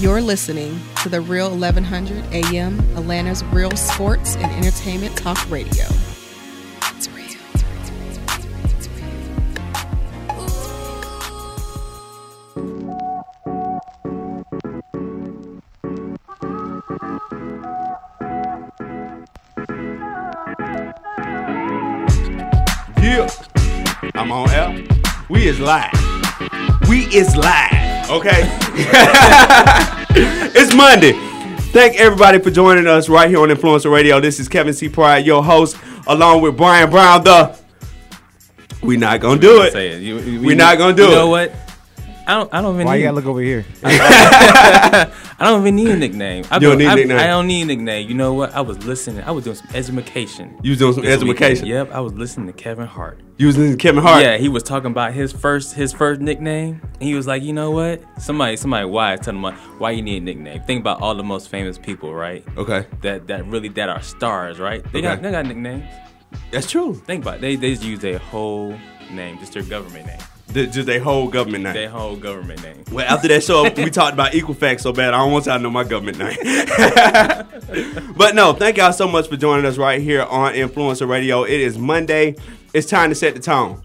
You're listening to the Real 1100 AM, Atlanta's real sports and entertainment talk radio. Yeah. I'm on air. We is live. We is live. Okay. it's Monday. Thank everybody for joining us right here on Influencer Radio. This is Kevin C. Pride, your host, along with Brian Brown. The we're not gonna do it. It. You, you- We're not gonna do it. you know what? I don't. I don't even. Why need, you gotta look over here? I don't even need a nickname. I You don't need a I, nickname. I don't need a nickname. You know what? I was listening. I was doing some education. You was doing some education. Yep. I was listening to Kevin Hart. You was listening to Kevin Hart. Yeah, he was talking about his first his first nickname. And he was like, you know what? Somebody somebody why tell him like, why you need a nickname. Think about all the most famous people, right? Okay. That that really that are stars, right? They got they got nicknames. That's true. Think about it. they they just use their whole name, just their government name, The- just a whole government name. their whole government name. Well, after that show, we talked about Equifax so bad. I don't want y'all to know my government name. but no, thank y'all so much for joining us right here on Influencer Radio. It is Monday. It's time to set the tone.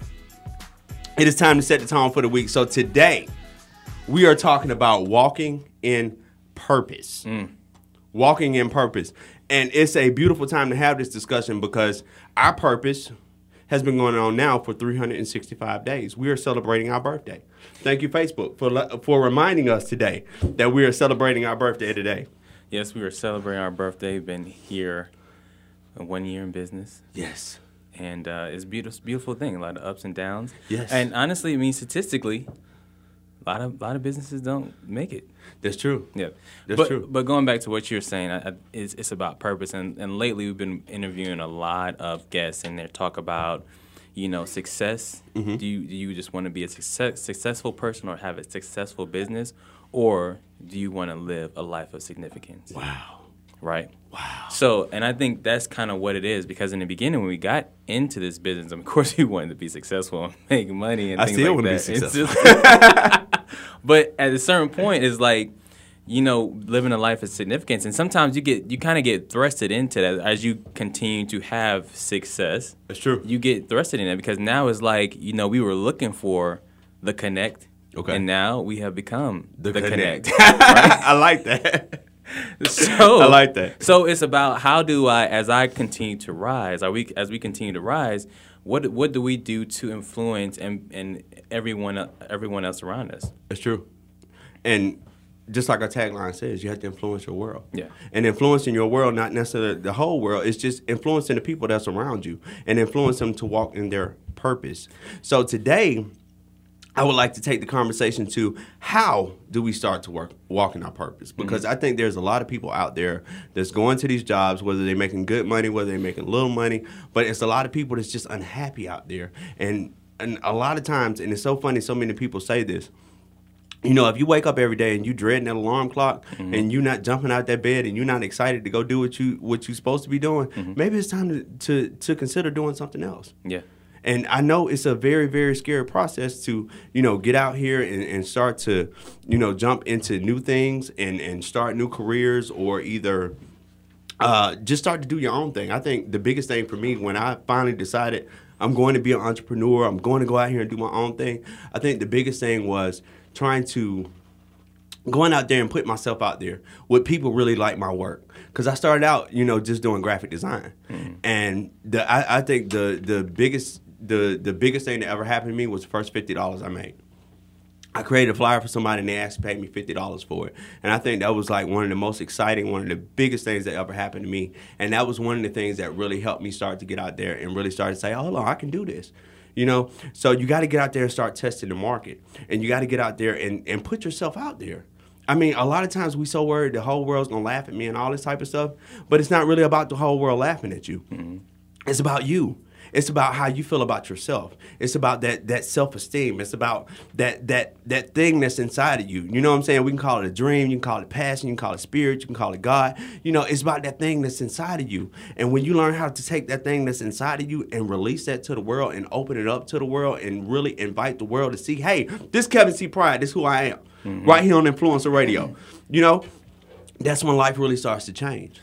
It is time to set the tone for the week. So today, we are talking about walking in purpose. Mm. Walking in purpose. And it's a beautiful time to have this discussion because our purpose has been going on now for 365 days. We are celebrating our birthday. Thank you, Facebook, for for reminding us today that we are celebrating our birthday today. Yes, we are celebrating our birthday. Been here uh, one year in business, Yes. and uh, it's a beautiful, beautiful thing. A lot of ups and downs. Yes. And honestly, I mean, statistically, a lot of lot of businesses don't make it. That's true. Yeah, That's but, true. But going back to what you're saying, I, I, it's, it's about purpose, and, and lately we've been interviewing a lot of guests, and they talk about, you know, success. Mm-hmm. Do you do you just want to be a success, successful person or have a successful business, or do you want to live a life of significance? Wow. Right. Wow. So, and I think that's kind of what it is because in the beginning when we got into this business, of course we wanted to be successful and make money and I things still like wanna be successful. just- but at a certain point, it's like you know living a life of significance, and sometimes you get you kind of get thrusted into that as you continue to have success. That's true. You get thrusted in that because now it's like you know we were looking for the connect. Okay. And now we have become the, connect. connect. I like that. So I like that. So it's about how do I, as I continue to rise, are we as we continue to rise, what what do we do to influence and and everyone everyone else around us? That's true. And just like our tagline says, you have to influence your world. Yeah. And influencing your world, not necessarily the whole world, it's just influencing the people that's around you and influence them to walk in their purpose. So today, I would like to take the conversation to how do we start to work walk in our purpose? Mm-hmm. Because I think there's a lot of people out there that's going to these jobs, whether they're making good money, whether they're making little money, but it's a lot of people that's just unhappy out there. And and a lot of times, and it's so funny, so many people say this. You know, if you wake up every day and you dreading that alarm clock mm-hmm. and you're not jumping out that bed and you're not excited to go do what you what you're supposed to be doing, mm-hmm. maybe it's time to, to to consider doing something else. Yeah. And I know it's a very, very scary process to, you know, get out here and, and start to, you know, jump into new things and, and start new careers or either uh, just start to do your own thing. I think the biggest thing for me when I finally decided I'm going to be an entrepreneur, I'm going to go out here and do my own thing, I think the biggest thing was trying to going out there and put myself out there with people really like my work. Because i started out you know just doing graphic design. And the I, I think the the biggest the the biggest thing that ever happened to me was the first $50 i made I created a flyer for somebody and they asked to pay me fifty dollars for it, and I think that was like one of the most exciting, one of the biggest things that ever happened to me, and that was one of the things that really helped me start to get out there and really start to say, "Oh, hold on, I can do this," you know. So you got to get out there and start testing the market, and you got to get out there and and put yourself out there. I mean, a lot of times we so worried the whole world's gonna laugh at me and all this type of stuff, but it's not really about the whole world laughing at you. Mm-hmm. It's about you. It's about how you feel about yourself. It's about that that self esteem. It's about that that that thing that's inside of you. You know what I'm saying? We can call it a dream. You can call it passion. You can call it spirit. You can call it God. You know, it's about that thing that's inside of you. And when you learn how to take that thing that's inside of you and release that to the world and open it up to the world and really invite the world to see, hey, this Kevin C. Pride. This is who I am. Mm-hmm. Right here on Influencer Radio. You know, that's when life really starts to change.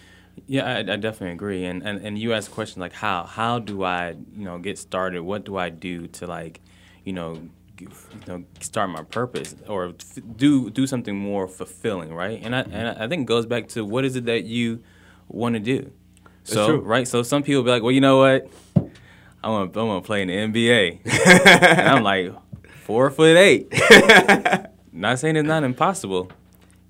Yeah, I, I, definitely agree. And, and and you asked a question like how how do I you know get started? What do I do to like you know you know start my purpose or f- do do something more fulfilling, right? And I and I think it goes back to what is it that you want to do. so right, so some people be like, well, you know what, I want I want to play in the NBA, and I'm like four foot eight. not saying it's not impossible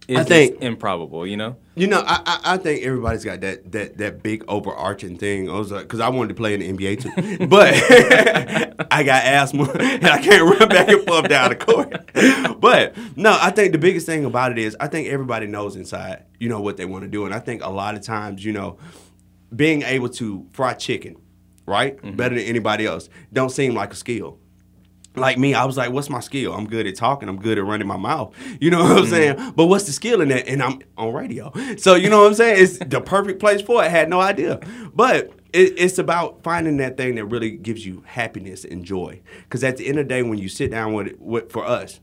is I think improbable. You know. You know, I, I, I think everybody's got that that that big overarching thing. I was like, because I wanted to play in the NBA too, but I got asthma and I can't run back and forth down the court. But no, I think the biggest thing about it is I think everybody knows inside, you know, what they want to do, and I think a lot of times, you know, being able to fry chicken, right, mm-hmm. better than anybody else, don't seem like a skill like me, I was like, what's my skill? I'm good at talking. I'm good at running my mouth. You know what I'm mm-hmm. saying? But what's the skill in that? And I'm on radio. So, you know what I'm saying? It's the perfect place for it. I had no idea. But it, it's about finding that thing that really gives you happiness and joy. Because at the end of the day, when you sit down with, it, with for us,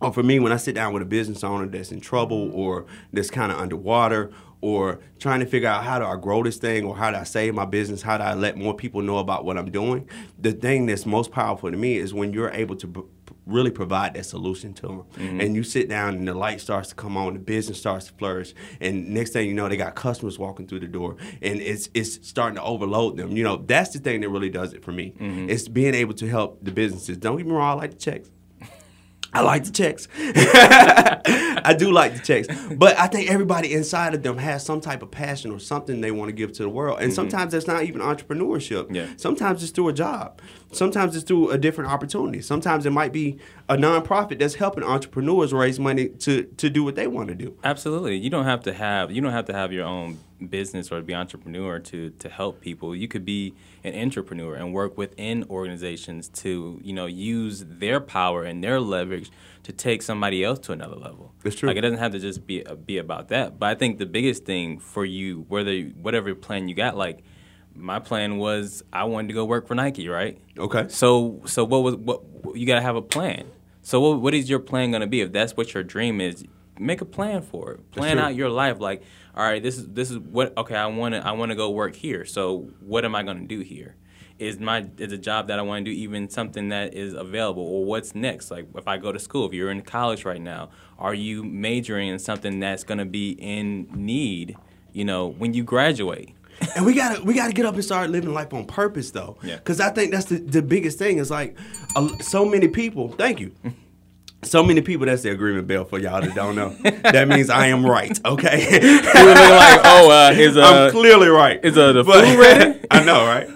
or for me, when I sit down with a business owner that's in trouble or that's kind of underwater or trying to figure out how do I grow this thing or how do I save my business, how do I let more people know about what I'm doing. The thing that's most powerful to me is when you're able to b- really provide that solution to them. Mm-hmm. And you sit down and the light starts to come on, the business starts to flourish, and next thing you know, they got customers walking through the door, and it's it's starting to overload them. You know, that's the thing that really does it for me. Mm-hmm. It's being able to help the businesses. Don't get me wrong, I like the checks. I like the checks. I do like the checks. But I think everybody inside of them has some type of passion or something they want to give to the world. And mm-hmm. sometimes that's not even entrepreneurship. Yeah. Sometimes it's through a job. Sometimes it's through a different opportunity. Sometimes it might be a nonprofit that's helping entrepreneurs raise money to, to do what they want to do. Absolutely. You don't have to have you don't have to have your own business or to be entrepreneur to to help people. You could be an entrepreneur and work within organizations to you know use their power and their leverage to take somebody else to another level. That's true. Like it doesn't have to just be uh, be about that. But I think the biggest thing for you, whether whatever plan you got, like my plan was I wanted to go work for Nike, right? Okay. So so what was what you got to have a plan. So what what is your plan going to be if that's what your dream is? Make a plan for it. Plan out your life like all right, this is this is what okay, I want to I want to go work here. So what am I going to do here? Is my is a job that I want to do even something that is available or what's next? Like if I go to school, if you're in college right now, are you majoring in something that's going to be in need, you know, when you graduate? and we gotta we gotta get up and start living life on purpose though. Yeah. Because I think that's the, the biggest thing is like uh, so many people. Thank you. So many people, that's the agreement bell for y'all that don't know. that means I am right, okay? you were looking like, oh, uh, is uh, I'm clearly right. Is uh, the but, food ready? I know, right?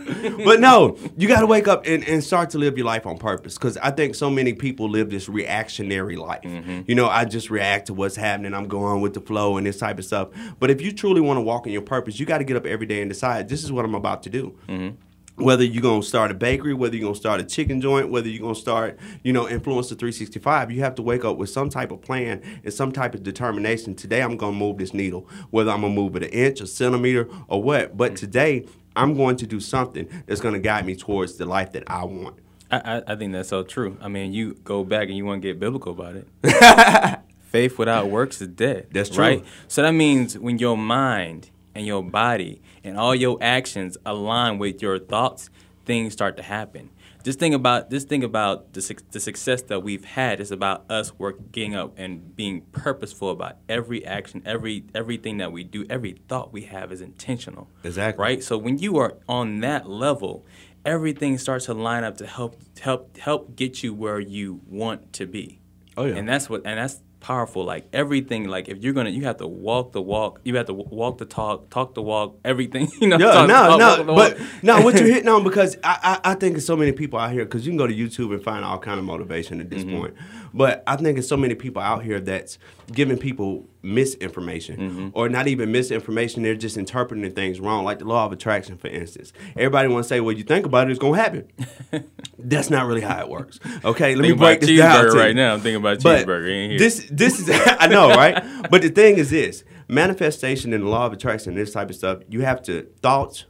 But no, you got to wake up and, and start to live your life on purpose because I think so many people live this reactionary life. Mm-hmm. You know, I just react to what's happening. I'm going with the flow and this type of stuff. But if you truly want to walk in your purpose, you got to get up every day and decide, this is what I'm about to do. Mm-hmm whether you're going to start a bakery, whether you're going to start a chicken joint, whether you're going to start, you know, influence the 365, you have to wake up with some type of plan and some type of determination. Today, I'm going to move this needle, whether I'm going to move it an inch, a centimeter, or what. But mm. today, I'm going to do something that's going to guide me towards the life that I want. I, I think that's so true. I mean, you go back and you want to get biblical about it. Faith without works is dead. That's true. Right? So that means when your mind and your body and all your actions align with your thoughts, things start to happen. Just think about just think about the, the success that we've had. It's about us working up and being purposeful about every action, every everything that we do, every thought we have is intentional. Exactly. Right. So when you are on that level, everything starts to line up to help help help get you where you want to be. Oh yeah. And that's what and that's powerful. Like everything, like if you're gonna, you have to walk the walk. You have to walk the talk, talk the walk. Everything, you know. Yeah, no, no, but no. What you're hitting on because I, I, I think there's so many people out here because you can go to YouTube and find all kind of motivation at this mm-hmm. point. But I think there's so many people out here that's giving people misinformation Mm-hmm. or not even misinformation. They're just interpreting things wrong, like the law of attraction, for instance. Everybody want to say, well, you think about it, it's going to happen. that's not really how it works. Okay, let me break this down right now. I'm thinking about But cheeseburger. This this is I know, right? but the thing is this: manifestation and the law of attraction, this type of stuff. You have to thoughts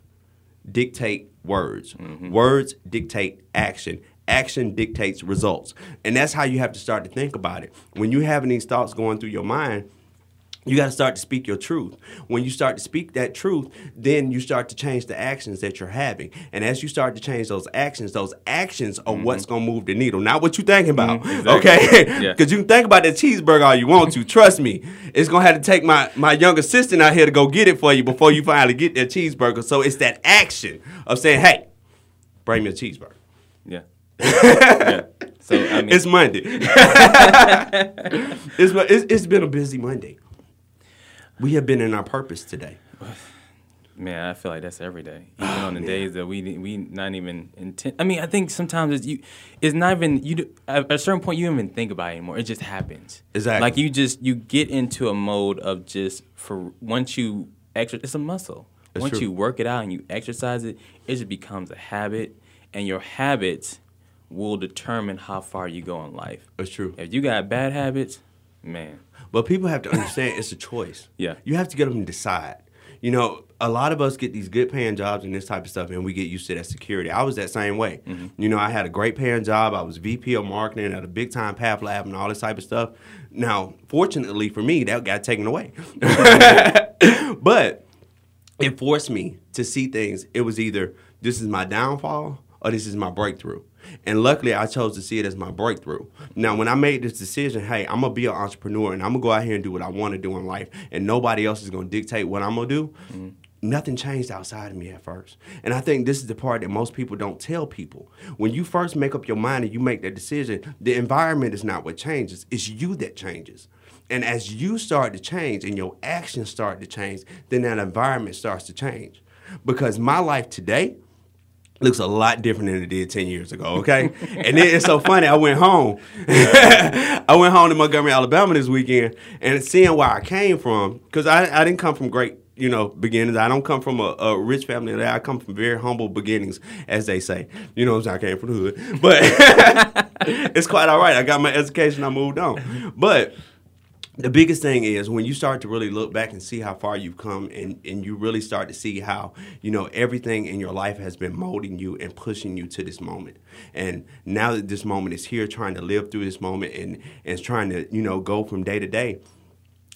dictate words. Mm-hmm. Words dictate action. Action dictates results, and that's how you have to start to think about it. When you having these thoughts going through your mind, you got to start to speak your truth. When you start to speak that truth, then you start to change the actions that you're having. And as you start to change those actions, those actions are what's going to move the needle, not what you're thinking about. Mm-hmm. exactly. Okay? Yeah. Because you can think about that cheeseburger all you want to. Trust me, it's going to have to take my, my young assistant out here to go get it for you before you finally get that cheeseburger. So it's that action of saying, hey, bring me a cheeseburger. yeah. So I mean, It's Monday. it's, it's, it's been a busy Monday. We have been in our purpose today. Man, I feel like that's every day. Oh, even on the days that we we not even intent. I mean, I think sometimes it's you. It's not even you. do- At a certain point, you don't even think about it anymore. It just happens. Exactly. Like you just you get into a mode of just for once you exercise. It's a muscle. That's once true. you work it out and you exercise it, it just becomes a habit, and your habits will determine how far you go in life. That's true. If you got bad habits, man, But people have to understand it's a choice. Yeah. You have to get them to decide. You know, a lot of us get these good paying jobs and this type of stuff, and we get used to that security. I was that same way. Mm-hmm. You know, I had a great paying job. I was VP of marketing at a big time path lab and all this type of stuff. Now, fortunately for me, that got taken away. but it forced me to see things. It was either this is my downfall or this is my breakthrough. And luckily, I chose to see it as my breakthrough. Now, when I made this decision, hey, I'm gonna be an entrepreneur and I'm gonna go out here and do what I want to do in life, and nobody else is gonna dictate what I'm gonna do. Mm-hmm. Nothing changed outside of me at first. And I think this is the part that most people don't tell people. When you first make up your mind and you make that decision, the environment is not what changes, it's you that changes. And as you start to change and your actions start to change, then that environment starts to change. Because my life today looks a lot different than it did 10 years ago, okay? and then it's so funny, I went home. I went home to Montgomery, Alabama this weekend and seeing where I came from, because I, I didn't come from great, you know, beginnings. I don't come from a, a rich family. I come from very humble beginnings, as they say. You know, I came from the hood. But it's quite all right. I got my education, I moved on. But the biggest thing is when you start to really look back and see how far you've come and, and you really start to see how you know everything in your life has been molding you and pushing you to this moment and now that this moment is here trying to live through this moment and and trying to you know go from day to day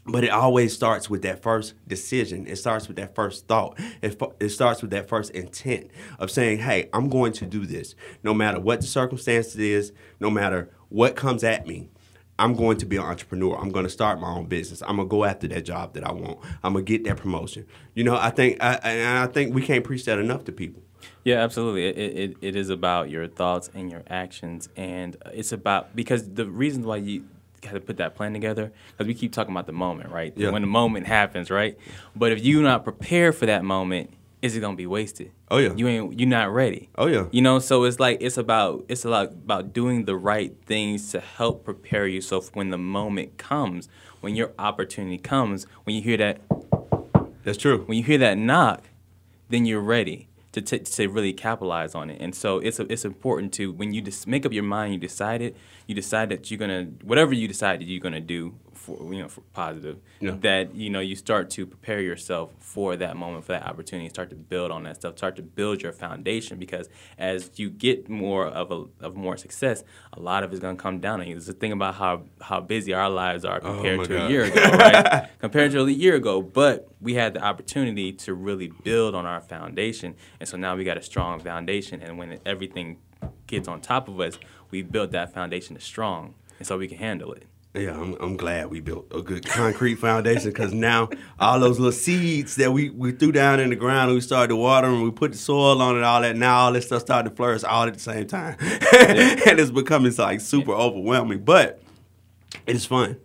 but it always starts with that first decision. It starts with that first thought. It, it starts with that first intent of saying, hey, I'm going to do this. No matter what the circumstance is, no matter what comes at me, I'm going to be an entrepreneur. I'm going to start my own business. I'm going to go after that job that I want. I'm going to get that promotion. You know, I think, I, and I think we can't preach that enough to people. Yeah, absolutely. It, it, it is about your thoughts and your actions, and it's about because the reason why you got to put that plan together because we keep talking about the moment, right? Yeah. When the moment happens, right? But if you're not prepared for that moment, is it gonna be wasted? Oh, yeah. You ain't. You're not ready. Oh, yeah. You know, so it's like it's about it's a lot about doing the right things to help prepare you. So when the moment comes, when your opportunity comes, when you hear that That's true. when you hear that knock, then you're ready to t- to really capitalize on it. And so it's it's important to when you just make up your mind, you decide it, you decide that you're gonna whatever you decide that you're gonna do for you know for positive. Yeah. That you know you start to prepare yourself for that moment, for that opportunity. Start to build on that stuff. Start to build your foundation because as you get more of a of more success, a lot of it's gonna come down on you. It's the thing about how how busy our lives are oh compared Oh to a year ago, right? compared to a year ago. But we had the opportunity to really build on our foundation, and so now we got a strong foundation. And when everything gets on top of us, we built that foundation strong, and so we can handle it. Yeah, I'm, I'm glad we built a good concrete foundation because now all those little seeds that we, we threw down in the ground and we started to water and we put the soil on it, all that, now all this stuff started to flourish all at the same time. and it's becoming like super overwhelming. But it is fun.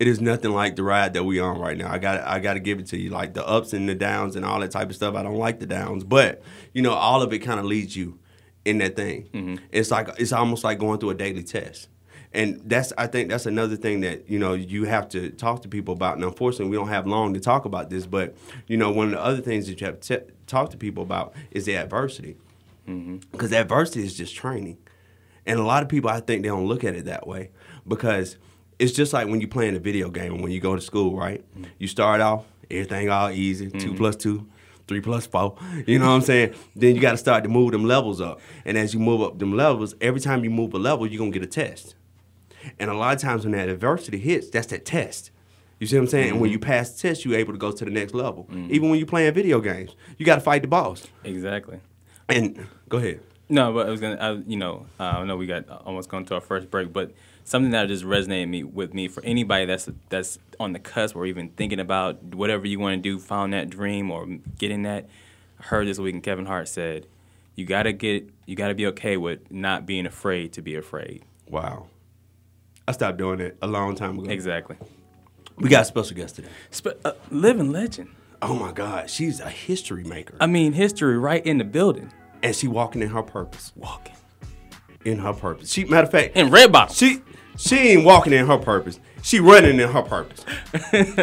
It is nothing like the ride that we are on right now. I got I got to give it to you, like the ups and the downs and all that type of stuff. I don't like the downs, but you know, all of it kind of leads you in that thing. Mm-hmm. It's like it's almost like going through a daily test. And that's I think that's another thing that you know you have to talk to people about. And unfortunately, we don't have long to talk about this, but you know one of the other things that you have to t- talk to people about is the adversity, mm-hmm. because adversity is just training. And a lot of people, I think, they don't look at it that way because it's just like when you play in a video game and when you go to school, right? Mm-hmm. You start off, everything all easy, two mm-hmm. plus two, three plus four. You know what I'm saying? Then you got to start to move them levels up. And as you move up them levels, every time you move a level, you're going to get a test. And a lot of times when that adversity hits, that's that test. You see what I'm saying? And when mm-hmm. you pass the test, you're able to go to the next level. Mm-hmm. Even when you're playing video games, you got to fight the boss. Exactly. And go ahead. No, but I was gonna, I, you know, uh, I know we got uh, almost going to our first break, but something that just resonated me with me for anybody that's that's on the cusp or even thinking about whatever you want to do, found that dream or getting that. I heard this week, and Kevin Hart said, "You gotta get, you gotta be okay with not being afraid to be afraid." Wow. I stopped doing it a long time ago. Exactly. We got a special guest today. Sp- uh, living legend. Oh my God, she's a history maker. I mean, history right in the building. and she walking in her purpose. Walking In her purpose. She matter of fact, in red bottom. she she ain't walking in her purpose. She running in her purpose.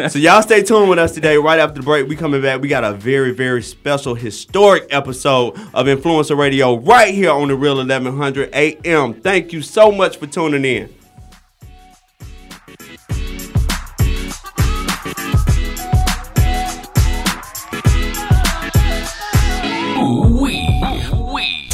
so y'all stay tuned with us today. Right after the break, we coming back. We got a very, very special historic episode of Influencer Radio right here on the Real 1100 AM. Thank you so much for tuning in.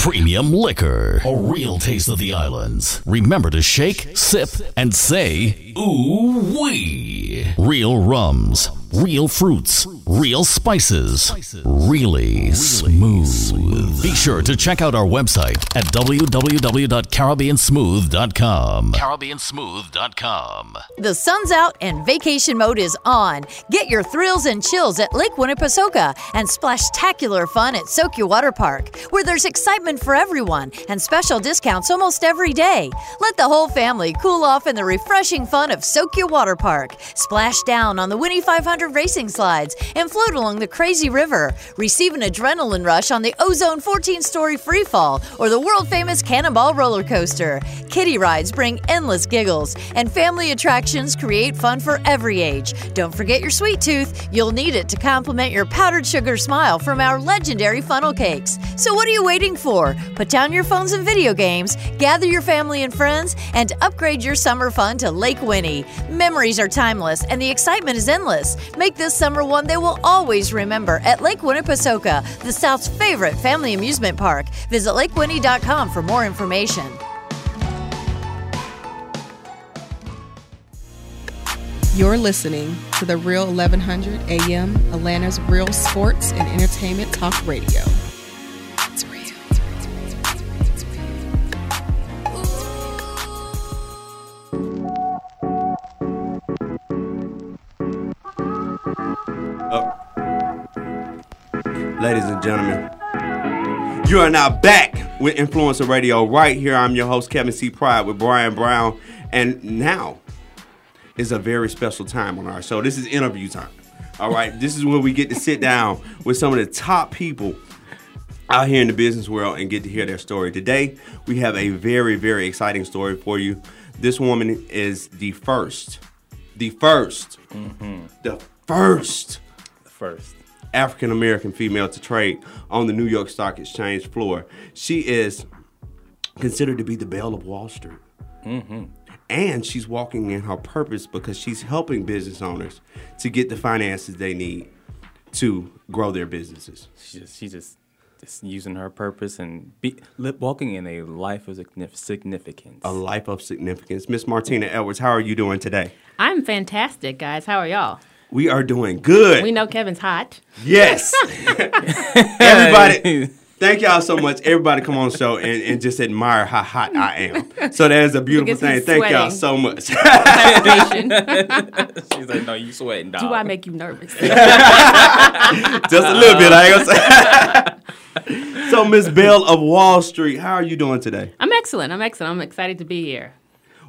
Premium liquor. A real taste of the islands. Remember to shake, sip, and say, Ooh Wee. Real rums, real fruits, real spices. Really smooth. Be sure to check out our website at www.caribbeansmooth.com. Caribbeansmooth.com. The sun's out and vacation mode is on. Get your thrills and chills at Lake Winnepesaukah and splashtacular fun at Soak Ya Water Park, where there's excitement for everyone and special discounts almost every day. Let the whole family cool off in the refreshing fun of Soak Ya Water Park. Splash down on the Winnie 500 racing slides and float along the crazy river. Receive an adrenaline rush on the Ozone 14 story free fall or the world famous Cannonball roller coaster. Kiddie rides bring endless giggles, and family attractions create fun for every age. Don't forget your sweet tooth. You'll need it to complement your powdered sugar smile from our legendary funnel cakes. So, what are you waiting for? Put down your phones and video games, gather your family and friends, and upgrade your summer fun to Lake Winnie. Memories are timeless, and the excitement is endless. Make this summer one they will always remember at Lake Winnepesaukah, the South's favorite family amusement park. Visit lakewinnie.com for more information. You're listening to the Real 1100 AM, Atlanta's real sports and entertainment talk radio. Ladies and gentlemen, you are now back with Influencer Radio right here. I'm your host, Kevin C. Pride with Brian Brown. And now is a very special time on our show. This is interview time. All right. this is when we get to sit down with some of the top people out here in the business world and get to hear their story. Today, we have a very, very exciting story for you. This woman is the first, the 1st mm-hmm. the first the First. African American female to trade on the New York Stock Exchange floor. She is considered to be the belle of Wall Street. Mm-hmm. And she's walking in her purpose because she's helping business owners to get the finances they need to grow their businesses. She just, she just, just using her purpose and be, li- walking in a life of significance. A life of significance. Miss Martina Edwards, how are you doing today? I'm fantastic, guys. How are y'all? We are doing good. We know Kevin's hot. Yes. Everybody, thank y'all so much. Everybody come on the show and, and just admire how hot I am. So that is a beautiful Because thing. Thank y'all so much. She's like, no, you sweating, dog. Do I make you nervous? just a little bit, I ain't gonna say. so Miss Belle of Wall Street, how are you doing today? I'm excellent. I'm excellent. I'm excited to be here.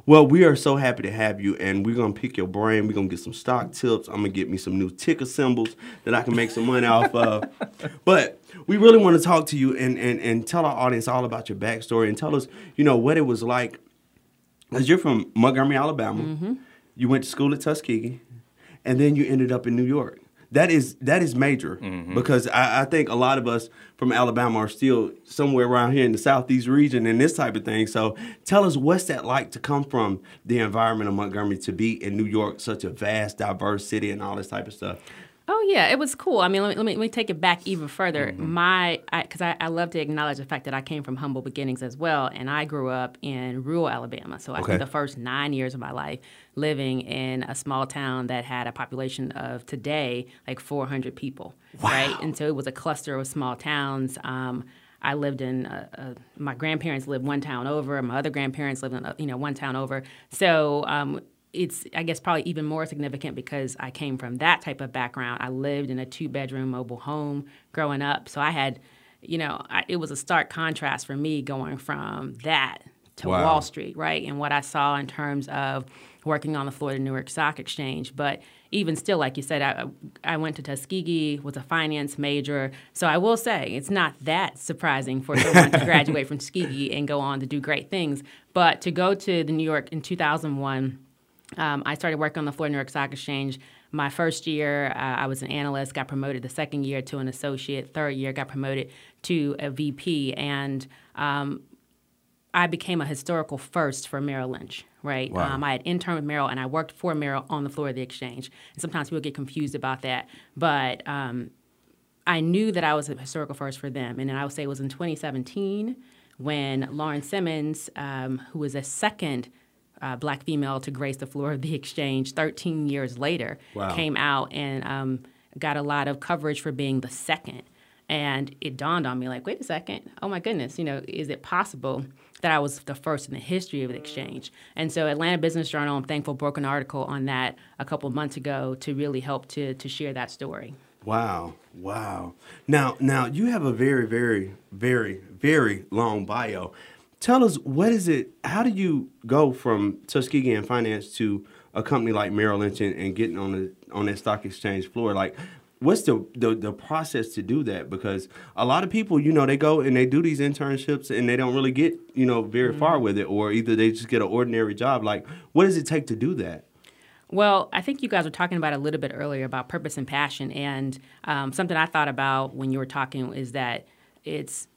Well, we are so happy to have you, and we're gonna pick your brain. We're gonna get some stock tips. I'm gonna get me some new ticker symbols that I can make some money off of. But we really want to talk to you and, and and tell our audience all about your backstory and tell us, you know, what it was like Because you're from Montgomery, Alabama. Mm-hmm. You went to school at Tuskegee, and then you ended up in New York. That is that is major because I, I think a lot of us from Alabama are still somewhere around here in the southeast region and this type of thing. So tell us what's that like to come from the environment of Montgomery to be in New York, such a vast, diverse city, and all this type of stuff. Oh yeah, it was cool. I mean, let me let me, let me take it back even further. Mm-hmm. My, because I, I, love to acknowledge the fact that I came from humble beginnings as well, and I grew up in rural Alabama. So I Okay. spent the first nine years of my life living in a small town that had a population of today like 400 people, right? And so it was a cluster of small towns. Um, I lived in, uh, uh, my grandparents lived one town over. My other grandparents lived in, uh, you know, one town over. So um, it's, I guess, probably even more significant because I came from that type of background. I lived in a two bedroom mobile home growing up. So I had, you know, I, it was a stark contrast for me going from that to Wow. Wall Street, right? And what I saw in terms of working on the floor of the New York Stock Exchange. But even still, like you said, I, I went to Tuskegee, was a finance major. So I will say it's not that surprising for someone to graduate from Tuskegee and go on to do great things. But to go to the New York in 2001, um, I started working on the of New York Stock Exchange. My first year, uh, I was an analyst, got promoted the second year to an associate, third year, got promoted to a VP. And um, I became a historical first for Merrill Lynch, right? Wow. Um, I had interned with Merrill and I worked for Merrill on the floor of the exchange. And sometimes people get confused about that. But um, I knew that I was a historical first for them. And then I would say it was in 2017 when Lauren Simmons, um, who was a second uh, black female to grace the floor of the exchange 13 years later, Wow. came out and um, got a lot of coverage for being the second. And it dawned on me, like, wait a second, oh my goodness, you know, is it possible that I was the first in the history of the exchange? And so, Atlanta Business Journal, I'm thankful, broke an article on that a couple months ago to really help to to share that story. Wow, wow. Now, now you have a very, very, very, very long bio. Tell us what is it? How do you go from Tuskegee and finance to a company like Merrill Lynch and, and getting on the on that stock exchange floor? Like, what's the, the the process to do that? Because a lot of people, you know, they go and they do these internships and they don't really get you know very far with it, or either they just get an ordinary job. Like, what does it take to do that? Well, I think you guys were talking about a little bit earlier about purpose and passion, and um, something I thought about when you were talking is that it's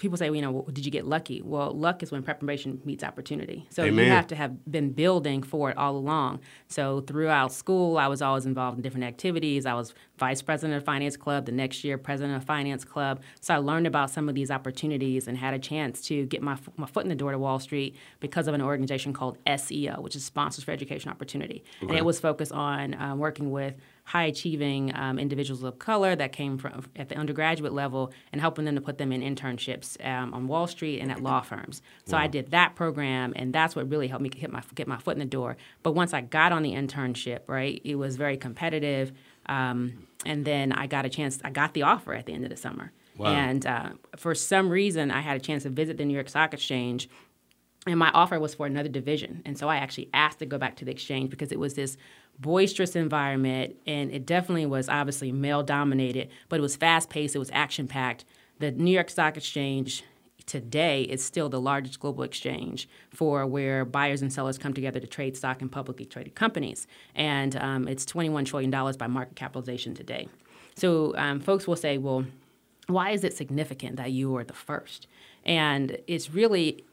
people say, well, you know, well, did you get lucky? Well, luck is when preparation meets opportunity. So Amen. you have to have been building for it all along. So throughout school, I was always involved in different activities. I was vice president of Finance Club, the next year president of Finance Club. So I learned about some of these opportunities and had a chance to get my, my foot in the door to Wall Street because of an organization called SEO, which is Sponsors for Education Opportunity. And it was focused on um, working with high achieving um, individuals of color that came from at the undergraduate level and helping them to put them in internships um, on Wall Street and at law firms. So I did that program, and that's what really helped me get my get my foot in the door. But once I got on the internship, right, it was very competitive, um, and then I got a chance. I got the offer at the end of the summer, Wow. and uh, for some reason, I had a chance to visit the New York Stock Exchange and my offer was for another division and so i actually asked to go back to the exchange because it was this boisterous environment and it definitely was obviously male dominated but it was fast paced it was action packed the new york stock exchange today is still the largest global exchange for where buyers and sellers come together to trade stock in publicly traded companies and um, it's $21 trillion by market capitalization today. So um, folks will say well why is it significant that you are the first? And it's really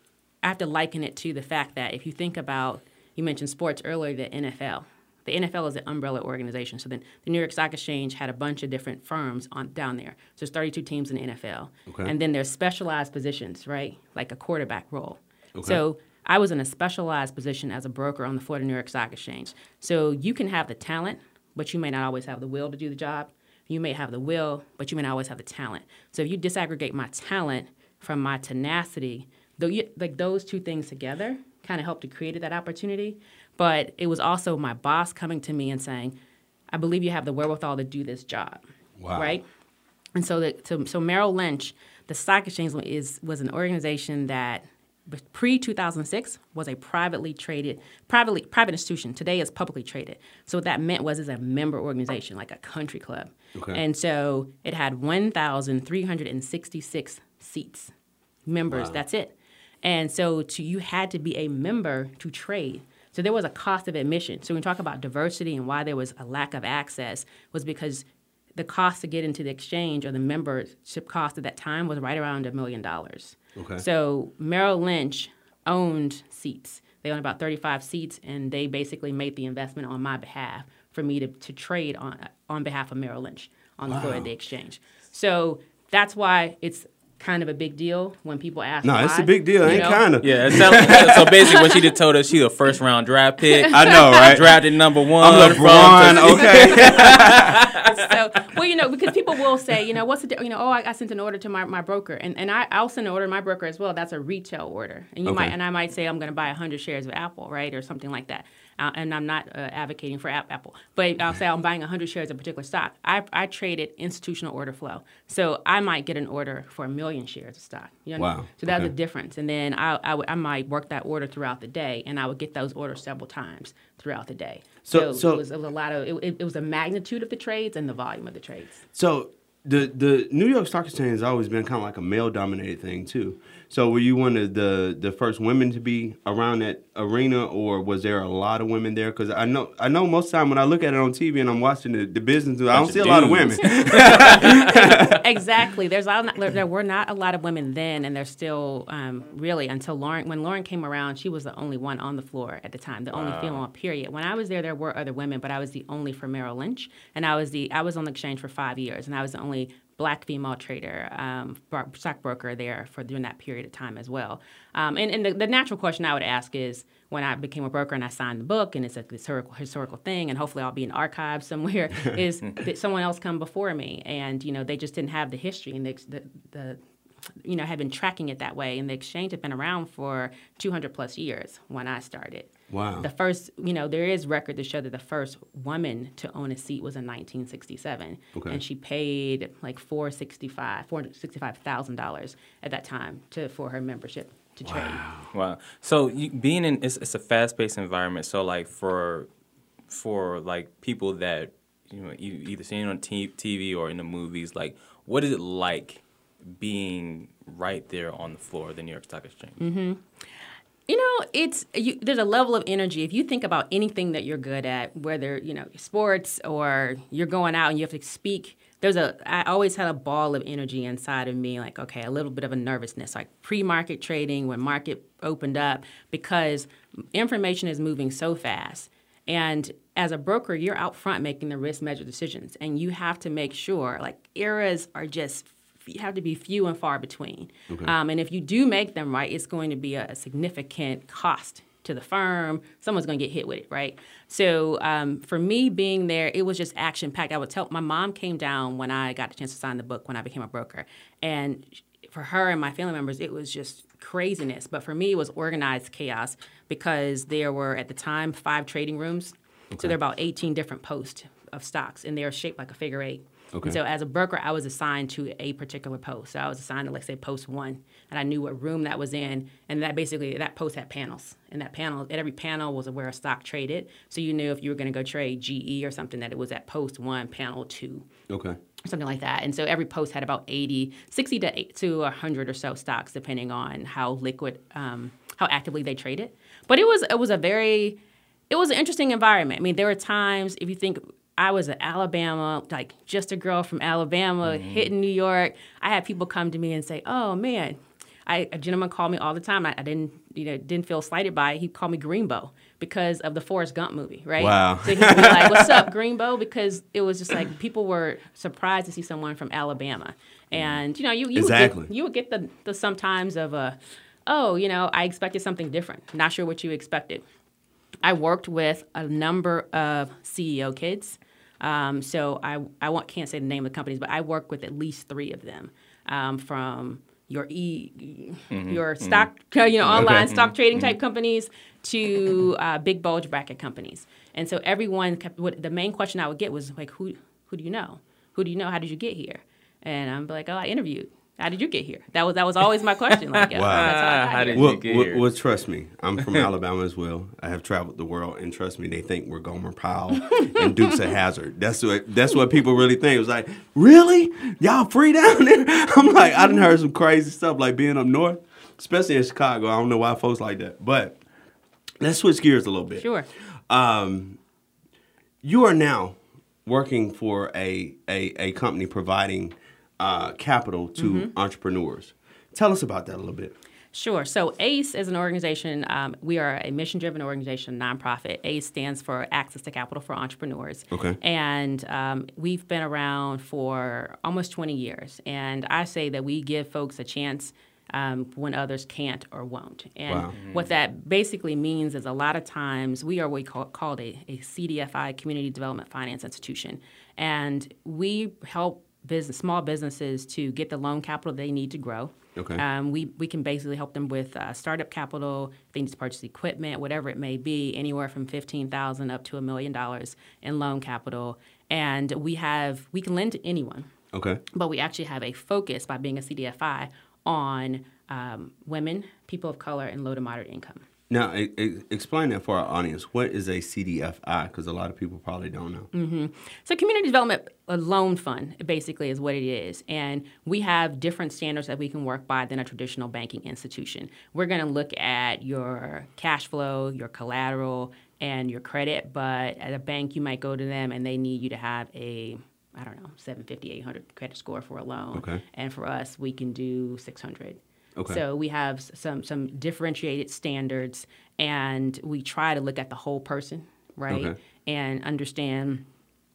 I have to liken it to the fact that if you think about, you mentioned sports earlier, the NFL. The NFL is an umbrella organization. So then the New York Stock Exchange had a bunch of different firms on down there. So there's 32 teams in the NFL. Okay. And then there's specialized positions, right? Like a quarterback role. So I was in a specialized position as a broker on the floor of the New York Stock Exchange. So you can have the talent, but you may not always have the will to do the job. You may have the will, but you may not always have the talent. So if you disaggregate my talent from my tenacity, though you, like those two things together kind of helped to create that opportunity. But it was also my boss coming to me and saying, "I believe you have the wherewithal to do this job." Wow. Right. And so, the, so, so Merrill Lynch, the stock exchange is was an organization that pre 2006 was a privately traded, privately private institution. Today is publicly traded. So what that meant was it's a member organization, like a country club. Okay. And so it had 1,366 seats, members. That's it. And so to, you had to be a member to trade. So there was a cost of admission. So when we talk about diversity and why there was a lack of access was because the cost to get into the exchange or the membership cost at that time was right around a million dollars. Okay. So Merrill Lynch owned seats. They owned about 35 seats, and they basically made the investment on my behalf for me to, to trade on on behalf of Merrill Lynch on the floor of the exchange. So that's why it's kind of a big deal when people ask. No, why, it's a big deal. you Ain't know? kind of. Yeah, it sounds- so basically, what she just told us, she's a first round draft pick. I know, right? Drafted number one. I'm LeBron. Okay. so, well, you know, because people will say, you know, what's the, you know, oh, I, I sent an order to my, my broker, and and I, I'll send an order to my broker as well. That's a retail order, and you Okay. might, and I might say I'm going to buy hundred shares of Apple, right, or something like that. Uh, and I'm not uh, advocating for Apple, but I'll say I'm buying 100 shares of a particular stock. I, I traded institutional order flow, so I might get an order for a million shares of stock. You know? Wow. So that's Okay. a difference. And then I, I, would- I might work that order throughout the day, and I would get those orders several times throughout the day. So- So, so- it, was, it was a lot of it, it, it was the magnitude of the trades and the volume of the trades. So the the New York Stock Exchange has always been kind of like a male dominated thing too. So were you one of the the first women to be around that arena, or was there a lot of women there? Because I know I know most of the time when I look at it on TV and I'm watching the, the business, I don't Bunch see a lot of women. exactly. There's a lot, there were not a lot of women then, and there's still um, really until Lauren. When Lauren came around, she was the only one on the floor at the time, the only female. Period. When I was there, there were other women, but I was the only for Merrill Lynch, and I was the I was on the exchange for five years, and I was the only black female trader, um, bro- stockbroker there for during that period of time as well. Um, and and the, the natural question I would ask is when I became a broker and I signed the book and it's a historical historical thing and hopefully I'll be in archives somewhere is that someone else come before me and you know they just didn't have the history and the the, the you know had been tracking it that way and the exchange had been around for 200 plus years when I started. Wow. The first, you know, there is record to show that the first woman to own a seat was in 1967, Okay. and she paid like 465, 465 thousand dollars at that time to for her membership to trade. Wow. So you, being in it's, it's a fast paced environment. So like for for like people that you know e- either seeing on t- TV or in the movies, like what is it like being right there on the floor of the New York Stock Exchange? Mm-hmm. You know, it's you, there's a level of energy. If you think about anything that you're good at, whether you know sports or you're going out and you have to speak, there's a. I always had a ball of energy inside of me, like okay, a little bit of a nervousness, like pre-market trading when market opened up, because information is moving so fast. And as a broker, you're out front making the risk measure decisions, and you have to make sure like eras are just have to be few and far between. Um, and if you do make them right, it's going to be a, significant cost to the firm. Someone's going to get hit with it, right? So um, for me being there, it was just action packed. I would tell my mom came down when I got the chance to sign the book when I became a broker, and for her and my family members, it was just craziness. But for me, it was organized chaos because there were at the time five trading rooms. So there are about 18 different posts of stocks, and they are shaped like a figure eight. Okay. And so as a broker, I was assigned to a particular post. So I was assigned to, let's say, post one, and I knew what room that was in, and that basically that post had panels, and that panel, at every panel was where a stock traded. So you knew if you were going to go trade GE or something that it was at post one, panel two, Okay. something like that. And so every post had about 80, 60 to, eight, to 100 or so stocks, depending on how liquid, um, how actively they traded. But it was it was a very, it was an interesting environment. I mean, there were times if you think. I was in Alabama, like just a girl from Alabama, mm-hmm. hitting New York. I had people come to me and say, "Oh man, I, a gentleman called me all the time. I, I didn't, you know, didn't feel slighted by it. He called me Greenbow because of the Forrest Gump movie, right? Wow. So he'd be like, "What's up, Greenbow?" Because it was just like people were surprised to see someone from Alabama, mm. and you know, you you Exactly. would get, you would get the the sometimes of a, oh, you know, I expected something different. Not sure what you expected. I worked with a number of CEO kids. Um, so I, I want, can't say the name of the companies, but I work with at least three of them um, from your e your stock you know online stock trading type companies to uh, big bulge bracket companies. And so everyone kept what the main question I would get was like who who do you know? Who do you know? How did you get here? And I'm like, oh, I interviewed. How did you get here? That was that was always my question. Like, Wow. that's how I got How here. did Well, you get well, here? well, trust me, I'm from Alabama as well. I have traveled the world, and trust me, they think we're Gomer Pyle and Dukes of Hazzard. That's what that's what people really think. It was like, really, y'all free down there? I'm like, I didn't heard some crazy stuff, like being up north. especially in Chicago. I don't know why folks like that, but let's switch gears a little bit. Sure. Um, you are now working for a a, a company providing uh, capital to Mm-hmm. entrepreneurs. Tell us about that a little bit. Sure. So ACE is an organization. Um, we are a mission-driven organization, nonprofit. ACE stands for Access to Capital for Entrepreneurs. Okay. And um, we've been around for almost 20 years. And I say that we give folks a chance um, when others can't or won't. And Wow. what that basically means is a lot of times we are what we call, called a, a CDFI, Community Development Finance Institution. And we help business, small businesses to get the loan capital they need to grow. Okay. Um, we, we can basically help them with uh, startup capital, things to purchase equipment, whatever it may be, anywhere from fifteen thousand up to a million dollars in loan capital. And we have we can lend to anyone, Okay. but we actually have a focus by being a CDFI on um, women, people of color, and low to moderate income. Now, e- e- explain that for our audience. What is a CDFI? Because a lot of people probably don't know. Mm-hmm. So, community development a loan fund basically is what it is, and we have different standards that we can work by than a traditional banking institution. We're going to look at your cash flow, your collateral, and your credit. But at a bank, you might go to them and they need you to have a I don't know, 750, 800 credit score for a loan. Okay. And for us, we can do 600. Okay. So we have some some differentiated standards, and we try to look at the whole person, right? Okay. And understand.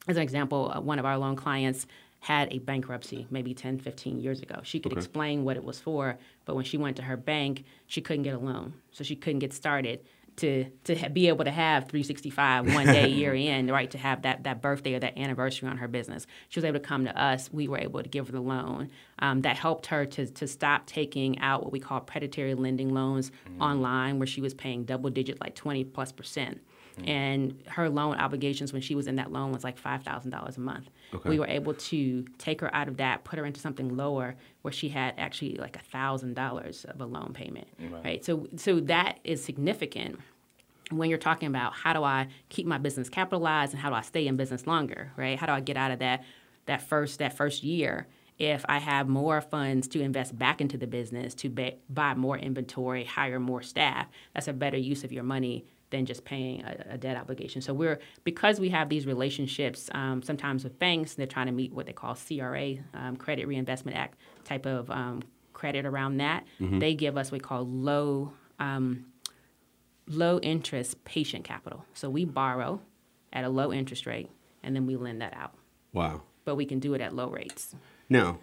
As an example, uh, one of our loan clients had a bankruptcy maybe 10, 15 years ago. She could Okay. explain what it was for, but when she went to her bank, she couldn't get a loan, so she couldn't get started. To, to be able to have 365 one day year in, right? To have that, that birthday or that anniversary on her business. She was able to come to us. We were able to give her the loan. Um, that helped her to, to stop taking out what we call predatory lending loans online, where she was paying double digit, like 20 plus percent. Mm-hmm. And her loan obligations when she was in that loan was like $5,000 a month. Okay. We were able to take her out of that, put her into something lower where she had actually like $1,000 of a loan payment. Right. So, so that is significant when you're talking about how do I keep my business capitalized and how do I stay in business longer, right? How do I get out of that that first that first year if I have more funds to invest back into the business to ba- buy more inventory, hire more staff? That's a better use of your money than just paying a, a debt obligation. So we're because we have these relationships um, sometimes with banks, they're trying to meet what they call CRA, um, Credit Reinvestment Act type of um, credit around that. They give us what we call low. Um, low interest patient capital. So we borrow at a low interest rate and then we lend that out. Wow. But we can do it at low rates. Now,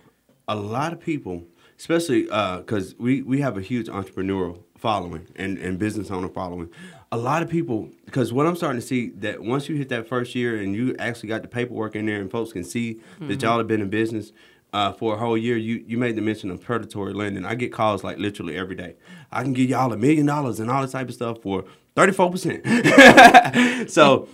a lot of people, especially because we, we have a huge entrepreneurial following and, and business owner following, a lot of people, because what I'm starting to see that once you hit that first year and you actually got the paperwork in there and folks can see that y'all have been in business uh, for a whole year, you, you made the mention of predatory lending. I get calls like literally every day. I can give y'all a million dollars and all this type of stuff for 34%. so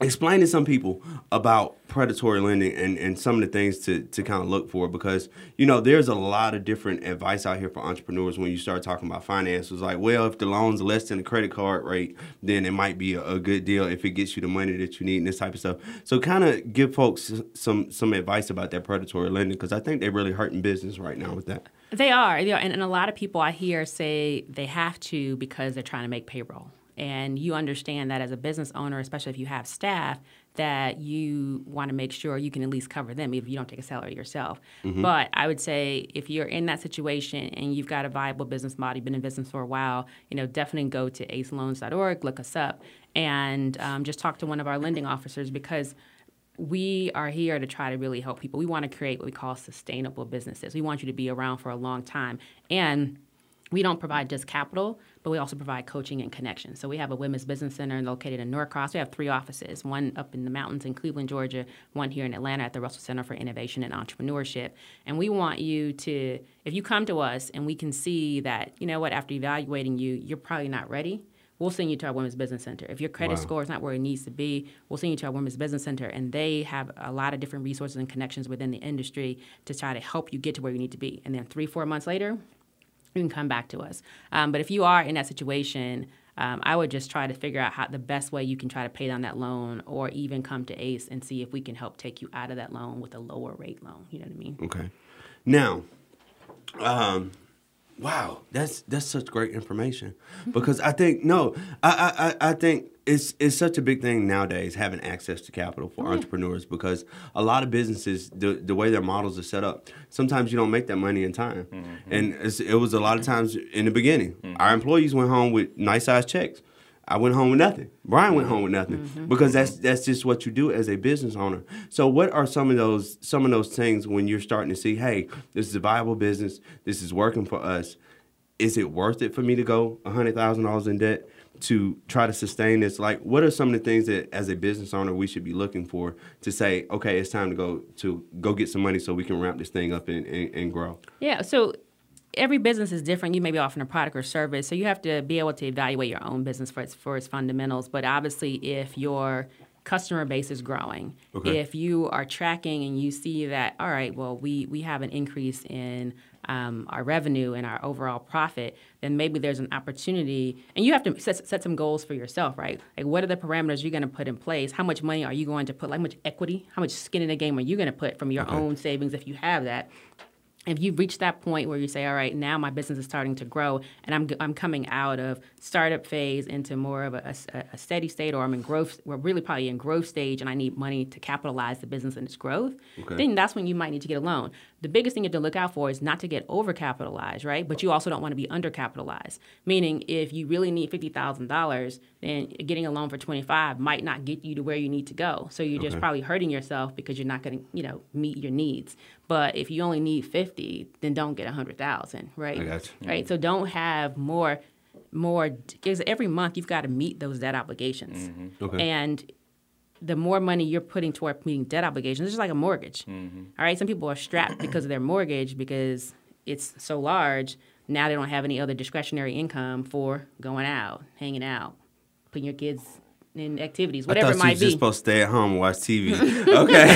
explain to some people about predatory lending and, and some of the things to, to kind of look for because you know there's a lot of different advice out here for entrepreneurs when you start talking about finances like well if the loan's less than the credit card rate then it might be a, a good deal if it gets you the money that you need and this type of stuff so kind of give folks some some advice about that predatory lending because i think they're really hurting business right now with that They are. They are. And, and a lot of people I hear say they have to because they're trying to make payroll. And you understand that as a business owner, especially if you have staff, that you want to make sure you can at least cover them if you don't take a salary yourself. But I would say if you're in that situation and you've got a viable business model, you've been in business for a while, you know, definitely go to aceloans.org, look us up, and um, just talk to one of our lending officers because we are here to try to really help people. We want to create what we call sustainable businesses. We want you to be around for a long time. And we don't provide just capital, but we also provide coaching and connection. So we have a women's business center located in Norcross. We have three offices, one up in the mountains in Cleveland, Georgia, one here in Atlanta at the Russell Center for Innovation and Entrepreneurship. And we want you to, if you come to us and we can see that, you know what, after evaluating you, you're probably not ready, we'll send you to our Women's Business Center. If your credit Wow. score is not where it needs to be, we'll send you to our Women's Business Center, and they have a lot of different resources and connections within the industry to try to help you get to where you need to be. And then three, four months later, you can come back to us. Um, but if you are in that situation, um, I would just try to figure out how the best way you can try to pay down that loan, or even come to ACE and see if we can help take you out of that loan with a lower rate loan. You know what I mean? Okay. Now, um, Wow, that's that's such great information. Because I think no, I I, I think it's it's such a big thing nowadays having access to capital for mm. entrepreneurs because a lot of businesses the the way their models are set up, sometimes you don't make that money in time, mm-hmm. and it's, it was a lot of times in the beginning. Mm-hmm. Our employees went home with nice size checks. I went home with nothing. Brian went home with mm-hmm. nothing because that's that's just what you do as a business owner. So what are some of those some of those things when you're starting to see, hey, this is a viable business, this is working for us. Is it worth it for me to go hundred thousand dollars in debt to try to sustain this? Like, what are some of the things that as a business owner we should be looking for to say, okay, it's time to go to go get some money so we can ramp this thing up and, and, and grow? Yeah, so every business is different. You may be offering a product or service, so you have to be able to evaluate your own business for its for its fundamentals. But obviously, if your customer base is growing, Okay. if you are tracking and you see that, all right, well, we we have an increase in um, our revenue and our overall profit, then maybe there's an opportunity, and you have to set, set some goals for yourself, right? Like, what are the parameters you're going to put in place? How much money are you going to put? Like, how much equity? How much skin in the game are you going to put from your own savings if you have that? If you've reached that point where you say, all right, now my business is starting to grow and I'm, I'm coming out of startup phase into more of a, a- a steady state or I'm in growth, we're really probably in growth stage and I need money to capitalize the business and its growth, Okay. then that's when you might need to get a loan. The biggest thing you have to look out for is not to get overcapitalized, right? But you also don't want to be undercapitalized. Meaning, if you really need fifty thousand dollars, then getting a loan for twenty five might not get you to where you need to go. So you're just Okay. probably hurting yourself because you're not going to, you know, meet your needs. But if you only need fifty, then don't get a hundred thousand, right? I got you. Right. So don't have more, more because every month you've got to meet those debt obligations, Okay. and the more money you're putting toward meeting debt obligations, it's just like a mortgage. Mm-hmm. All right, some people are strapped because of their mortgage because it's so large. Now they don't have any other discretionary income for going out, hanging out, putting your kids in activities, whatever I it thought you might was be. just supposed to stay at home and watch TV. okay.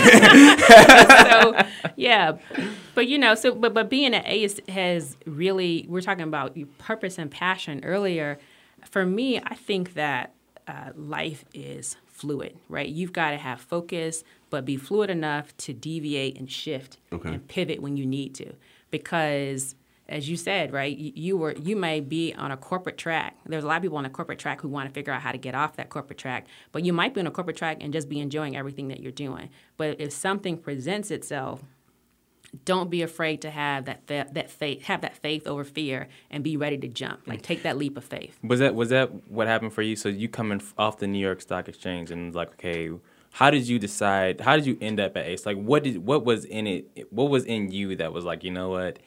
so yeah but you know so but but being an ace has really we're talking about your purpose and passion earlier for me i think that uh, life is fluid right you've got to have focus but be fluid enough to deviate and shift Okay. and pivot when you need to because as you said right you, were you may be on a corporate track there's a lot of people on a corporate track who want to figure out how to get off that corporate track but you might be on a corporate track and just be enjoying everything that you're doing but if something presents itself don't be afraid to have that fa- that faith have that faith over fear and be ready to jump like take that leap of faith Was that was that what happened for you? So you coming off the New York Stock Exchange and like, okay, how did you decide? How did you end up at Ace? Like, what did what was in it? What was in you that was like, you know what?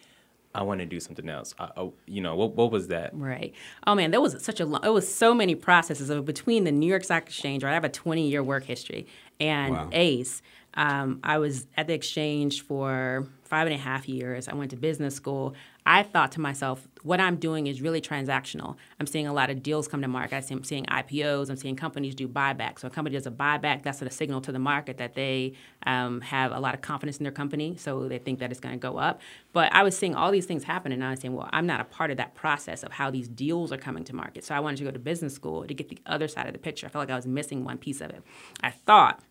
I want to do something else. I, I, you know, what what was that? Right. Oh man, there was such a long, it was so many processes of between the New York Stock Exchange, right? I have a 20 year work history, and Wow. ACE. Um, I was at the exchange for five and a half years. I went to business school. I thought to myself, what I'm doing is really transactional. I'm seeing a lot of deals come to market. I'm seeing IPOs. I'm seeing companies do buybacks. So a company does a buyback, that's a signal to the market that they um, have a lot of confidence in their company, so they think that it's going to go up. But I was seeing all these things happen, and I was saying, well, I'm not a part of that process of how these deals are coming to market. So I wanted to go to business school to get the other side of the picture. I felt like I was missing one piece of it. I thought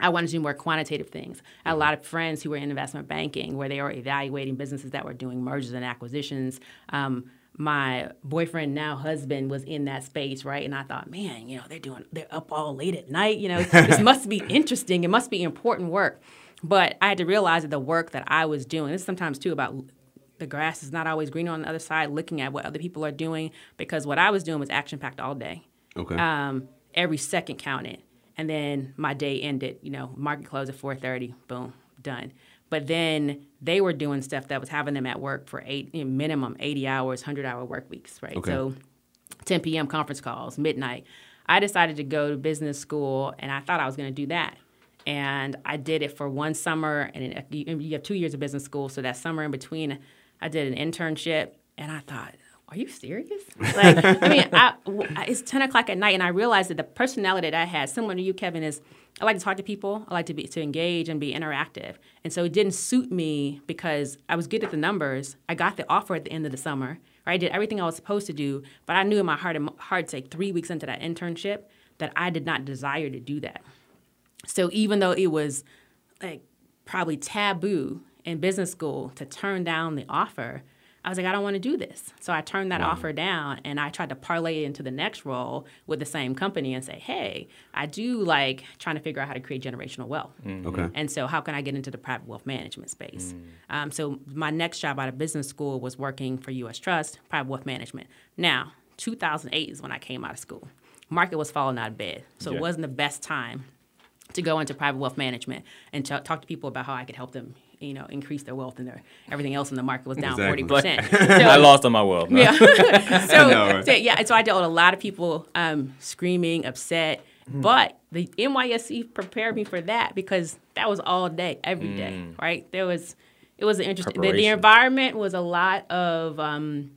I wanted to do more quantitative things. I had a lot of friends who were in investment banking where they were evaluating businesses that were doing mergers and acquisitions. Um, my boyfriend, now husband, was in that space, right? And I thought, man, you know, they're doing, they're up all late at night. You know, this must be interesting. It must be important work. But I had to realize that the work that I was doing, this is sometimes too about the grass is not always green on the other side, looking at what other people are doing, because what I was doing was action packed all day Okay. um, every second counted. And then my day ended, you know, market closed at 4.30, boom, done. But then they were doing stuff that was having them at work for eight, know, minimum 80 hours, 100-hour work weeks, right? Okay. So 10 p.m. conference calls, midnight. I decided to go to business school, and I thought I was going to do that. And I did it for one summer, and you have two years of business school. So that summer in between, I did an internship, and I thought, are you serious? Like, I mean, I, it's 10 o'clock at night, and I realized that the personality that I had, similar to you, Kevin, is I like to talk to people. I like to be to engage and be interactive. And so it didn't suit me because I was good at the numbers. I got the offer at the end of the summer. Right? I did everything I was supposed to do, but I knew in my heart, and heart, say three weeks into that internship, that I did not desire to do that. So even though it was like probably taboo in business school to turn down the offer, I was like, I don't want to do this. So I turned that offer down and I tried to parlay it into the next role with the same company and say, hey, I do like trying to figure out how to create generational wealth. Okay. And so, how can I get into the private wealth management space? Um, so, my next job out of business school was working for U.S. Trust, private wealth management. Now, 2008 is when I came out of school. Market was falling out of bed, so Yeah. it wasn't the best time to go into private wealth management and t- talk to people about how I could help them, you know, increase their wealth and their everything else in the market was down Exactly. forty percent. I lost on my wealth. no. Yeah. so, know, right? so, yeah, so I dealt with a lot of people um, screaming, upset. Hmm. But the NYSE prepared me for that because that was all day, every day, right? There was, it was an interesting. The, the environment was a lot of um,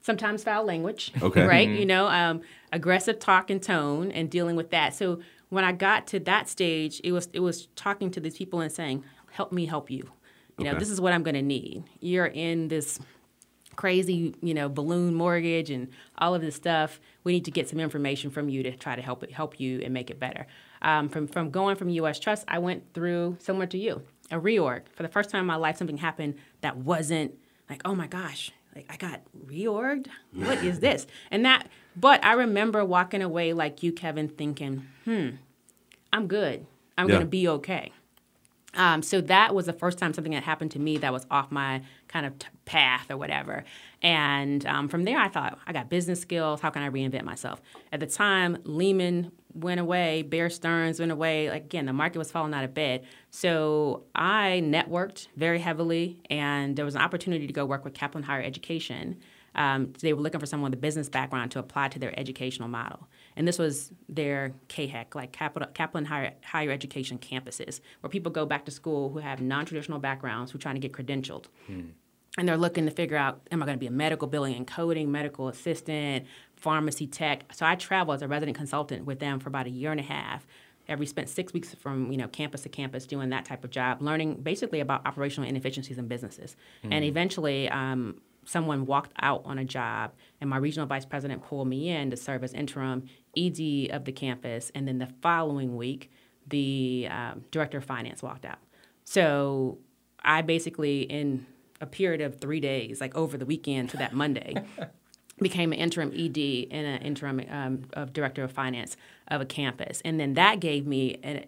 sometimes foul language, Okay. right? You know, um, aggressive talk and tone, and dealing with that. So when I got to that stage, it was it was talking to these people and saying, "Help me, help you." You know, this is what I'm going to need. You're in this crazy, you know, balloon mortgage and all of this stuff. We need to get some information from you to try to help it help you and make it better. Um, from from going from U.S. Trust, I went through similar to you a reorg for the first time in my life. Something happened that wasn't like, oh my gosh, like I got reorged. What is this? And that, but I remember walking away like you, Kevin, thinking, hmm, I'm good. I'm Yeah. gonna be okay. Um, so that was the first time something that happened to me that was off my kind of t- path or whatever. And um, from there, I thought, I got business skills. How can I reinvent myself? At the time, Lehman went away, Bear Stearns went away. Like, again, the market was falling out of bed. So I networked very heavily, and there was an opportunity to go work with Kaplan Higher Education. Um, they were looking for someone with a business background to apply to their educational model. And this was their KHEC, like Capital, Kaplan Higher, Higher Education campuses, where people go back to school who have non traditional backgrounds who are trying to get credentialed. And they're looking to figure out am I going to be a medical billing and coding, medical assistant, pharmacy tech? So I traveled as a resident consultant with them for about a year and a half. We spent six weeks from you know campus to campus doing that type of job, learning basically about operational inefficiencies in businesses. And eventually, um, someone walked out on a job, and my regional vice president pulled me in to serve as interim ED of the campus. And then the following week, the um, director of finance walked out. So I basically, in a period of three days, like over the weekend to that Monday, became an interim ED and an interim um, of director of finance of a campus. And then that gave me an,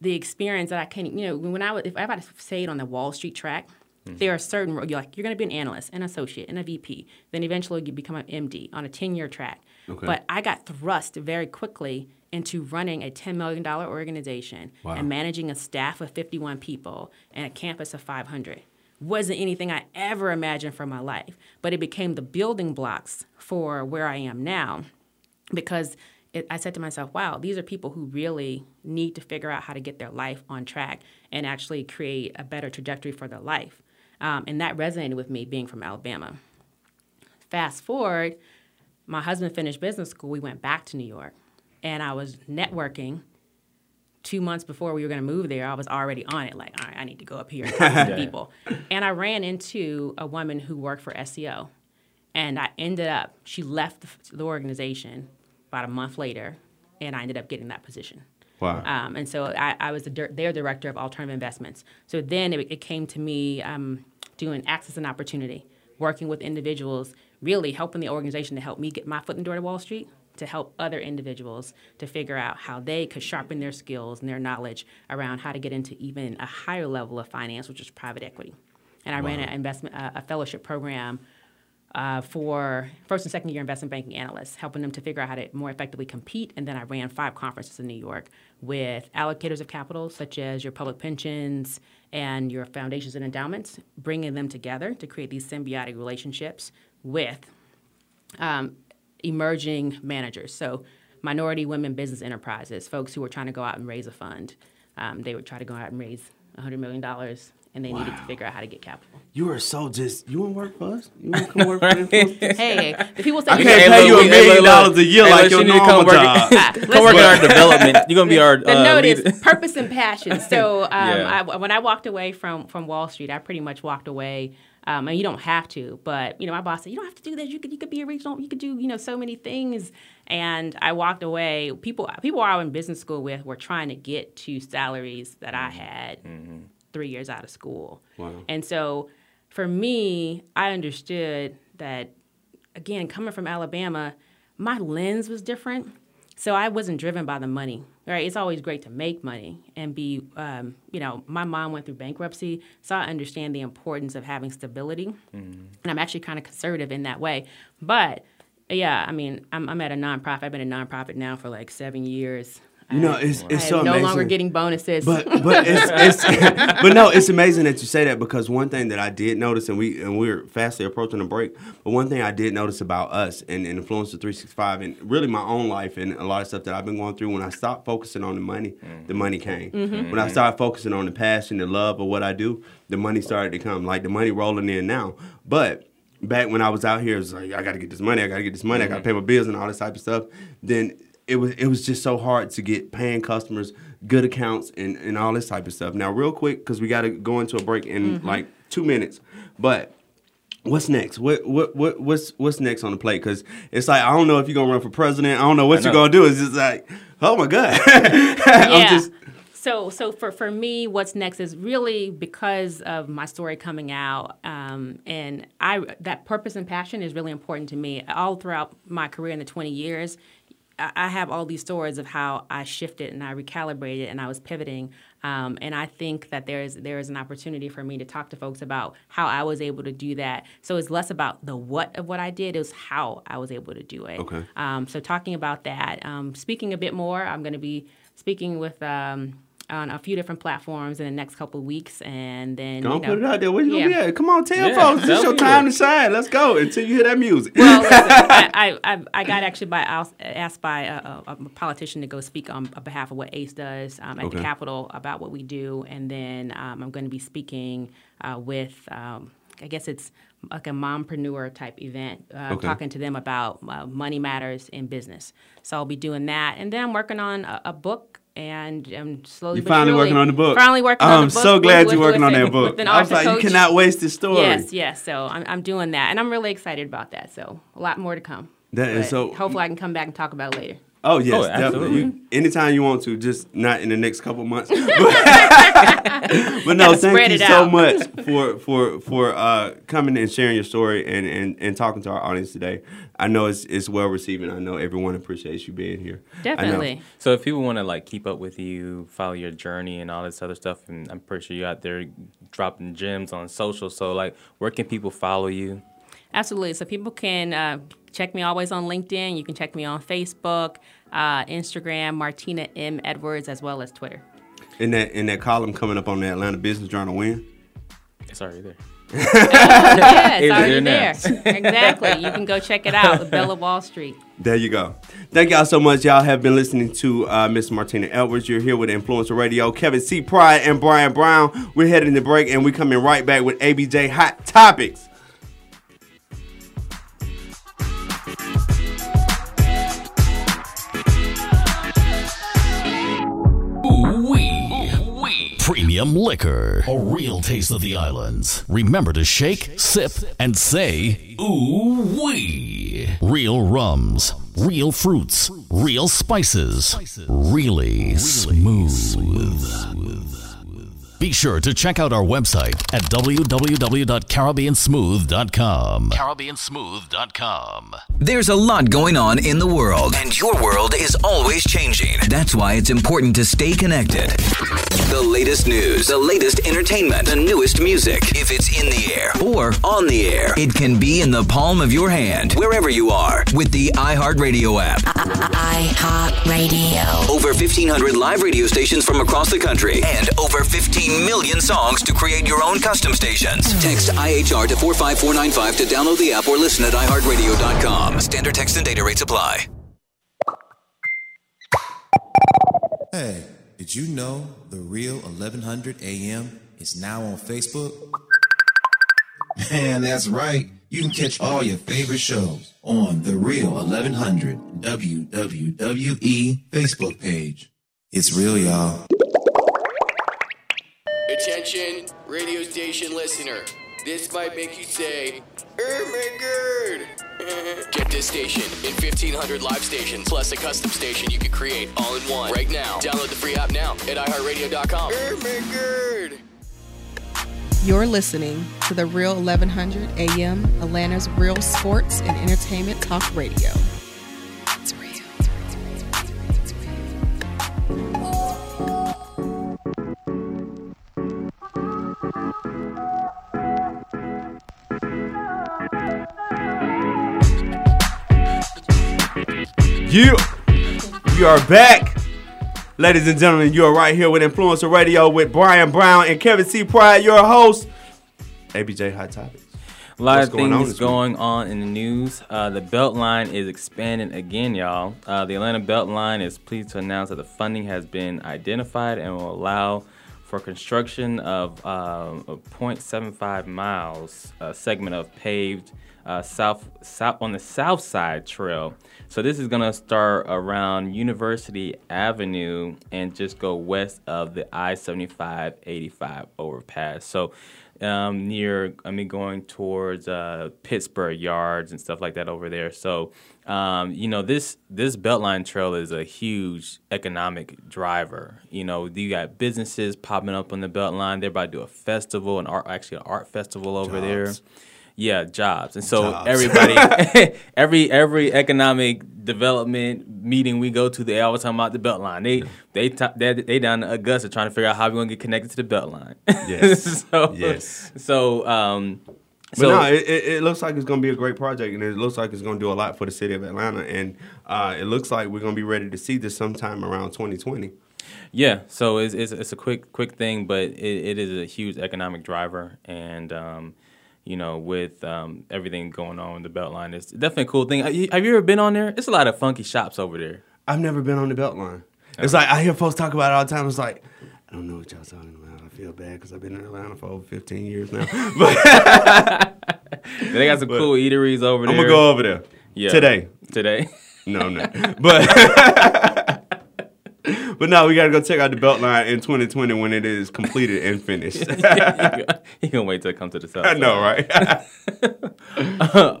the experience that I can, you know, when I was, if I had to say it on the Wall Street track, Mm-hmm. there are certain, roles. you're like, you're going to be an analyst, an associate, and a VP. Then eventually you become an MD on a 10 year track. Okay. But I got thrust very quickly into running a $10 million organization Wow. and managing a staff of 51 people and a campus of 500. Wasn't anything I ever imagined for my life, but it became the building blocks for where I am now because it, I said to myself, wow, these are people who really need to figure out how to get their life on track and actually create a better trajectory for their life. Um, and that resonated with me being from Alabama. Fast forward, my husband finished business school. We went back to New York, and I was networking. Two months before we were going to move there, I was already on it. Like, all right, I need to go up here and talk to people. And I ran into a woman who worked for SEO, and I ended up. She left the, the organization about a month later, and I ended up getting that position. Wow. Um, and so I, I was the, their director of alternative investments. So then it, it came to me um, doing access and opportunity, working with individuals, really helping the organization to help me get my foot in the door to Wall Street, to help other individuals to figure out how they could sharpen their skills and their knowledge around how to get into even a higher level of finance, which is private equity. And I ran an investment, uh, a fellowship program uh, for first and second year investment banking analysts, helping them to figure out how to more effectively compete. And then I ran five conferences in New York with allocators of capital, such as your public pensions and your foundations and endowments, bringing them together to create these symbiotic relationships with um, emerging managers. So, minority women business enterprises, folks who were trying to go out and raise a fund. Um, they would try to go out and raise $100 million, and they needed to figure out how to get capital. You are so just. You want to work for us? You want to come work for us? hey, the people say I can't can't- pay look, you a million dollars a year hey, like look, your you need to come normal work- job. Ah, Come work in our development. You're gonna be our the uh, note lead- is purpose and passion. So um, Yeah. I, when I walked away from from Wall Street, I pretty much walked away. Um, and you don't have to, but you know, my boss said you don't have to do this. You could you could be a regional. You could do you know so many things. And I walked away. People people I was in business school with were trying to get to salaries that I had three years out of school. Wow. And so for me, I understood that, again, coming from Alabama, my lens was different. So I wasn't driven by the money, right? It's always great to make money and be, um, you know, my mom went through bankruptcy, so I understand the importance of having stability. And I'm actually kind of conservative in that way. But yeah, I mean, I'm, I'm at a nonprofit. I've been a nonprofit now for like seven years. You know, it's- it's I so am no longer getting bonuses. But but it's, it's but no, it's amazing that you say that because one thing that I did notice, and we and we're fastly approaching a break, but one thing I did notice about us and, and Influencer three six five and really my own life and a lot of stuff that I've been going through. When I stopped focusing on the money, the mm-hmm. money came. Mm-hmm. When I mm-hmm. started focusing on the passion, the love of what I do, the money started to come. Like the money rolling in now, but. Back when I was out here, it was like I got to get this money, I got to get this money, I got to pay my bills and all this type of stuff. Then it was it was just so hard to get paying customers, good accounts, and, and all this type of stuff. Now, real quick, because we got to go into a break in like two minutes, but. What's next? What what what what's what's next on the plate? Because it's like I don't know if you're gonna run for president. I don't know what I you're gonna do. It's just like, oh my god. I'm yeah. just so so for, for me, what's next is really because of my story coming out, um, and I that purpose and passion is really important to me. All throughout my career in the 20 years, I have all these stories of how I shifted and I recalibrated and I was pivoting. Um, and I think that there is there is an opportunity for me to talk to folks about how I was able to do that. So it's less about the what of what I did; it was how I was able to do it. Okay. Um, so talking about that, um, speaking a bit more, I'm going to be speaking with um, on a few different platforms in the next couple of weeks, and then don't you know, put it out there. Where you gonna yeah. be at? Come on, tell Yeah, folks. It's tell your time to shine. Let's go until you hear that music. Well, listen, I, I, I, I got actually by asked by a, a, a politician to go speak on behalf of what ACE does um, at Okay. the Capitol about what we do, and then um, I'm going to be speaking uh, with. Um, I guess it's like a mompreneur type event, uh, Okay. talking to them about uh, money matters in business. So I'll be doing that, and then I'm working on a, a book, and I'm slowly. You but finally surely- working on the book. Finally working I'm on the book. so glad with- you're working with on that book. I was like, you cannot waste this story. Yes, yes. So I'm, I'm doing that, and I'm really excited about that. So a lot more to come. That is so- Hopefully, I can come back and talk about it later. Oh yes, Oh, definitely. absolutely. You, anytime you want to, just not in the next couple months. But, but no, thank you so out. much for for for uh, coming and sharing your story and, and, and talking to our audience today. I know it's it's well received, and I know everyone appreciates you being here. Definitely. So if people want to like keep up with you, follow your journey and all this other stuff, and I'm pretty sure you're out there dropping gems on social. So like, where can people follow you? Absolutely. So people can uh, check me always on LinkedIn. You can check me on Facebook, uh, Instagram, Martina M Edwards, as well as Twitter. In that in that column coming up on the Atlanta Business Journal, when It's already there. Yeah, it's It's already there there. exactly. You can go check it out. The Belle of Wall Street. There you go. Thank y'all so much. Y'all have been listening to uh, Miss Martina Edwards. You're here with Influencer Radio. Kevin C. Pride and Brian Brown. We're heading to break and we're coming right back with ABJ Hot Topics. Premium liquor. A real taste of the islands. Remember to shake, sip, and say, ooh wee. Real rums, real fruits, real spices. Really smooth. Be sure to check out our website at www.caribbeansmooth.com. Caribbeansmooth.com. There's a lot going on in the world, and your world is always changing. That's why it's important to stay connected. The latest news, the latest entertainment, the newest music. If it's in the air or on the air, it can be in the palm of your hand, wherever you are, with the iHeartRadio app. iHeartRadio. Over 1,500 live radio stations from across the country, and over 15 million songs to create your own custom stations. Text IHR to 45495 to download the app or listen at iHeartRadio.com. Standard text and data rates apply. Hey, did you know the real 1100 AM is now on Facebook? Man, that's right. You can catch all your favorite shows on the real 1100 WWE Facebook page. It's real, y'all. Attention, radio station listener. This might make you say, Oh my god! Get this station in 1500 live stations, plus a custom station you can create all in one. Right now. Download the free app now at iHeartRadio.com. Oh my god! You're listening to the Real 1100 AM, Atlanta's real sports and entertainment talk radio. You, you are back. Ladies and gentlemen, you are right here with Influencer Radio with Brian Brown and Kevin C. Pride, your host. ABJ Hot Topics. A lot What's of going on things going on in the news. Uh, the Beltline is expanding again, y'all. Uh, the Atlanta Beltline is pleased to announce that the funding has been identified and will allow for construction of um, a 0.75 miles uh, segment of paved uh, south, south on the south side trail. So this is gonna start around University Avenue and just go west of the I-75 85 overpass. So um, near, I mean, going towards uh, Pittsburgh Yards and stuff like that over there. So, um, you know, this this Beltline Trail is a huge economic driver. You know, you got businesses popping up on the Beltline. They're about to do a festival, an art, actually an art festival over there. Yeah, jobs. And so Jobs. everybody, every every economic development meeting we go to, they always talking about the Beltline. They they ta- they they down to Augusta trying to figure out how we're gonna get connected to the Beltline. Yes. so, Yes. So um. But So no, it, it, it looks like it's going to be a great project, and it looks like it's going to do a lot for the city of Atlanta. And uh, it looks like we're going to be ready to see this sometime around 2020. Yeah, so it's, it's, it's a quick quick thing, but it, it is a huge economic driver, and um, you know, with um, everything going on in the Beltline, it's definitely a cool thing. Have you, ever been on there? It's a lot of funky shops over there. I've never been on the Beltline. It's like I hear folks talk about it all the time. It's like I don't know what y'all talking about. I feel bad because I've been in Atlanta for over 15 years now. But They got some But cool eateries over there. I'm gonna go over there Yeah. today. Today, No, no. But but no, we gotta go check out the Beltline in 2020 when it is completed and finished. you can wait till it comes to the south. I know, right?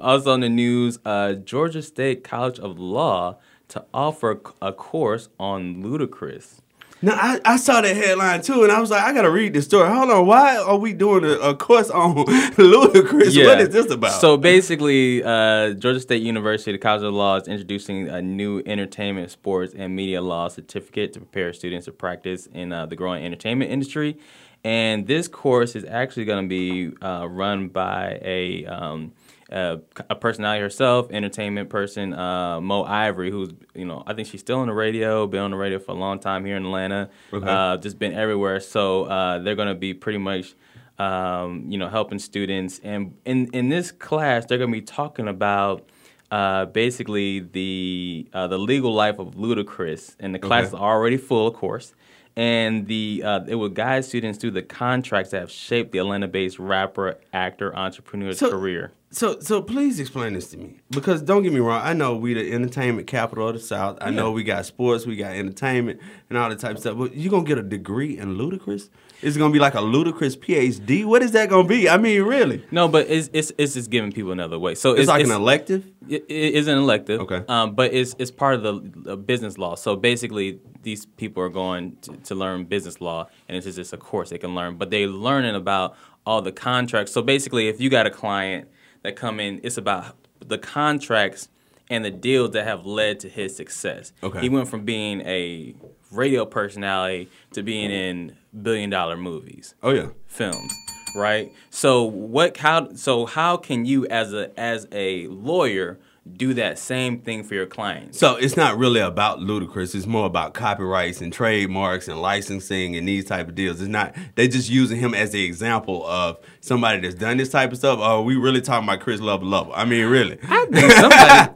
also on the news, uh, Georgia State College of Law to offer a course on Ludacris. Now I, I saw that headline too, and I was like, I gotta read this story. Hold on, why are we doing a, a course on Ludacris? What is this about? So basically, uh, Georgia State University, the College of Law, is introducing a new entertainment, sports, and media law certificate to prepare students to practice in uh, the growing entertainment industry. And this course is actually going to be uh, run by a um, a, a personality herself, entertainment person, uh, Mo Ivory, who's you know I think she's still on the radio, been on the radio for a long time here in Atlanta, Okay. uh, just been everywhere. So uh, they're going to be pretty much um, you know, helping students. And in, in this class, they're going to be talking about uh, basically the uh, the legal life of Ludacris. And the class Okay. is already full, of course. And the uh, it will guide students through the contracts that have shaped the Atlanta-based rapper, actor, entrepreneur's So- career. So, so please explain this to me because don't get me wrong. I know we the entertainment capital of the South. I know we got sports, we got entertainment, and all that type of stuff. But you gonna get a degree in Ludacris? It's gonna be like a Ludacris PhD? What is that gonna be? I mean, really? No, but it's it's, it's just giving people another way. So It's, like an elective. It, it is an elective. Okay. Um, but it's it's part of the, business law. So basically, these people are going to, to learn business law, and it's just a course they can learn. But they're learning about all the contracts. So basically, if you got a client that come in, it's about the contracts and the deals that have led to his success. Okay. He went from being a radio personality to being in billion dollar movies Oh yeah. films right so what how so how can you as a as a lawyer do that same thing for your clients So it's not really about Ludacris. It's more about copyrights and trademarks and licensing and these type of deals. It's not. They just using him as the example of somebody that's done this type of stuff. Oh, we really talking about Chris Love Love. I mean, really. I think somebody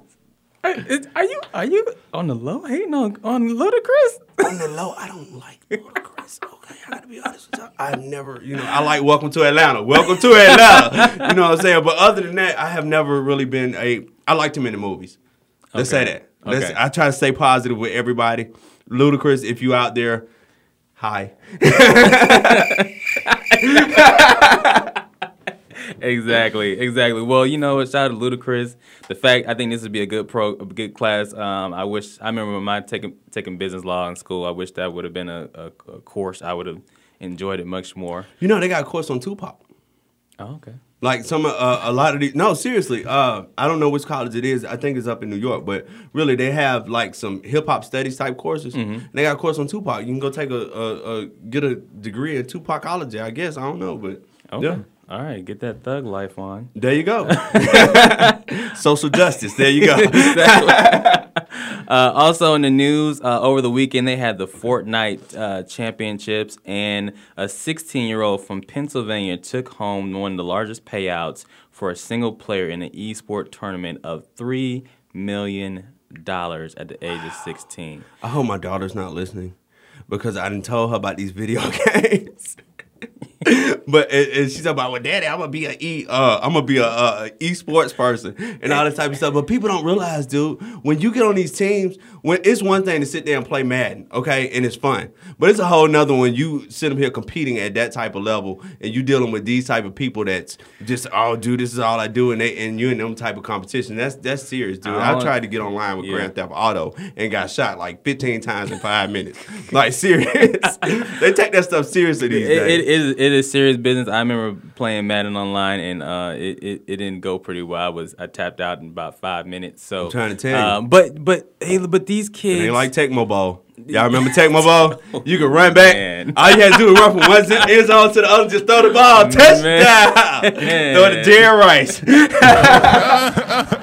are, are you are you on the low hating on on Ludacris? on the low, I don't like Okay, I gotta be honest with you. I've never, you know, I like Welcome to Atlanta. Welcome to Atlanta. you know what I'm saying? But other than that, I have never really been a. I liked him in the movies. Let's Okay. say that. Let's, Okay. I try to stay positive with everybody. Ludacris, if you out there, hi. exactly, exactly. Well, you know, shout out to Ludacris. The fact I think this would be a good pro, a good class. Um, I wish I remember when my taking taking business law in school. I wish that would have been a, a, a course I would have enjoyed it much more. You know they got a course on Tupac. Oh, okay. Like some uh, a lot of these. No, seriously. Uh, I don't know which college it is. I think it's up in New York, but really they have like some hip hop studies type courses. Mm-hmm. They got a course on Tupac. You can go take a, a, a get a degree in Tupacology. I guess I don't know, but Okay. yeah. All right, get that thug life on. There you go. Social justice. There you go. Uh, also in the news, uh, over the weekend they had the Fortnite uh, championships, and a 16-year-old from Pennsylvania took home one of the largest payouts for a single player in an esport tournament of three million dollars at the age of 16. I hope my daughter's not listening because I didn't tell her about these video games. But and, and she's about, well, daddy, I'm gonna be a e, uh, I'm gonna be a, a, a esports person and all this type of stuff. But people don't realize, dude, when you get on these teams, when it's one thing to sit there and play Madden, okay, and it's fun, but it's a whole nother when you sit them here competing at that type of level and you dealing with these type of people that's just, oh, dude, this is all I do, and they and you in them type of competition. That's that's serious, dude. I, don't- tried to get online with Yeah. Grand Theft Auto and got shot like 15 times in five minutes. Like serious, they take that stuff seriously these It, days. it is it is serious business. I remember playing Madden online, and uh, it, it it didn't go pretty well. I was I tapped out in about five minutes. So I'm trying to tell you. um, but but hey, but these kids, ain't like Tecmo Bowl. Y'all remember Tecmo Bowl? You could run back. Man. All you had to do was run from one end zone to the other, just throw the ball. Touchdown! Man. Throw it to Jerry Rice.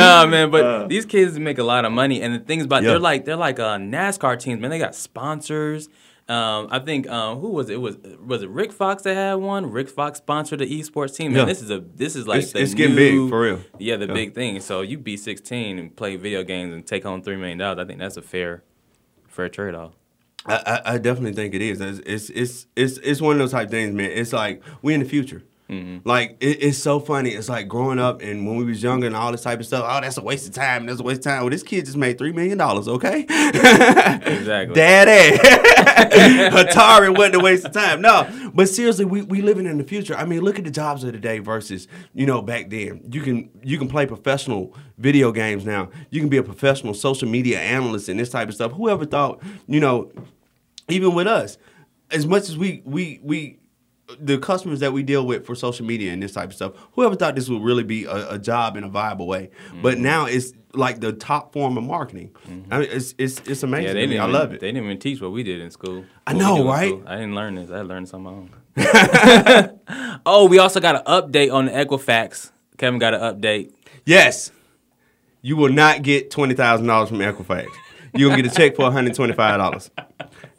nah, man. But Uh. these kids make a lot of money, and the things about Yeah. they're like they're like uh, NASCAR teams, man. They got sponsors. Um, I think um, who was it? it? Was was it Rick Fox that had one? Rick Fox sponsored the esports team. Man, Yeah. this is a this is like It's- the it's getting big, for real. Yeah, the Yeah. big thing. So you be 16 and play video games and take home three million dollars. I think that's a fair fair trade off. I, I, I definitely think it is. It's, it's it's it's it's one of those type things, man. It's like we in the future. Mm-hmm. Like it, it's so funny. It's like growing up and when we was younger and all this type of stuff. Oh, that's a waste of time. That's a waste of time. Well, this kid just made three million dollars. Okay, Exactly. Daddy, Atari wasn't a waste of time. No, but seriously, we we living in the future. I mean, look at the jobs of today versus you know back then. You can you can play professional video games now. You can be a professional social media analyst and this type of stuff. Whoever thought you know even with us, as much as we we we the customers that we deal with for social media and this type of stuff, whoever thought this would really be a, a job in a viable way, but Mm-hmm. now it's like the top form of marketing. I mean, it's it's it's amazing. Yeah, they didn't. I even, love it. They didn't even teach what we did in school. I What know, right? I didn't learn this. I learned something on my own. oh, we also got an update on the Equifax. Kevin got an update. Yes, you will not get twenty thousand dollars from Equifax. You're gonna get a check for one hundred twenty five dollars.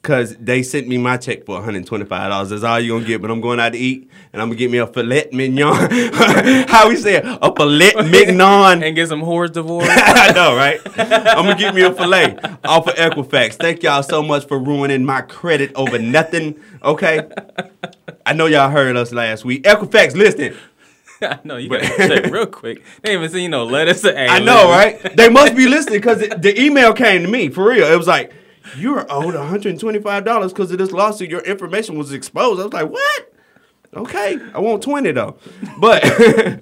Cause they sent me my check for one hundred twenty five dollars. That's all you're gonna get. But I'm going out to eat, and I'm gonna get me a filet mignon. How we say it? A filet mignon. And get some whores divorced. I know, right? I'm gonna get me a filet off of Equifax. Thank y'all so much for ruining my credit over nothing. Okay. I know y'all heard us last week. Equifax, listen. I know you got to check real quick. They ain't even seen no letters. I know, right? They must be listening because the email came to me for real. It was like, "You're owed 125 dollars because of this lawsuit. Your information was exposed." I was like, "What?" Okay, I want 20 though, but.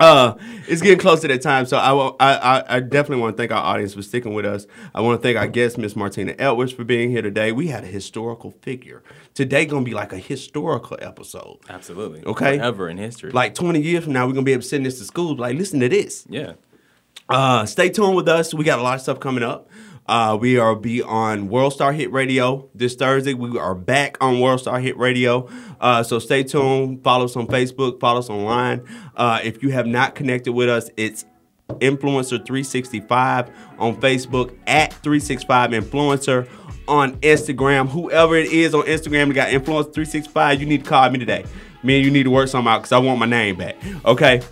Uh, it's getting close to that time, so I, will, I, I I definitely want to thank our audience for sticking with us. I want to thank our guest, Miss Martina Edwards, for being here today. We had a historical figure. Today gonna be like a historical episode. Absolutely. Okay. Forever in history. Like 20 years from now, we're gonna be able to send this to schools. Like, listen to this. yeah. Uh, stay tuned with us. We got a lot of stuff coming up. Uh, we are be on World Star Hit Radio this Thursday. We are back on World Star Hit Radio. Uh, so stay tuned. Follow us on Facebook. Follow us online. Uh, if you have not connected with us, it's Influencer 365 on Facebook at 365 Influencer on Instagram. Whoever it is on Instagram that got Influencer 365, you need to call me today. Me and you need to work something out because I want my name back. Okay.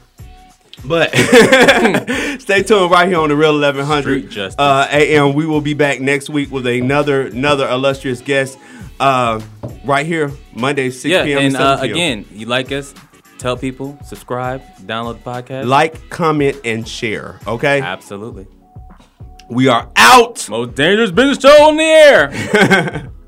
But stay tuned right here on the Real 1100 Street uh, AM. We will be back next week with another another illustrious guest uh, right here Monday 6 Yeah. p.m. And uh, again, you like us? Tell people. Subscribe. Download the podcast. like, comment, and share. Okay, Absolutely. we are out. Most dangerous business show on the air.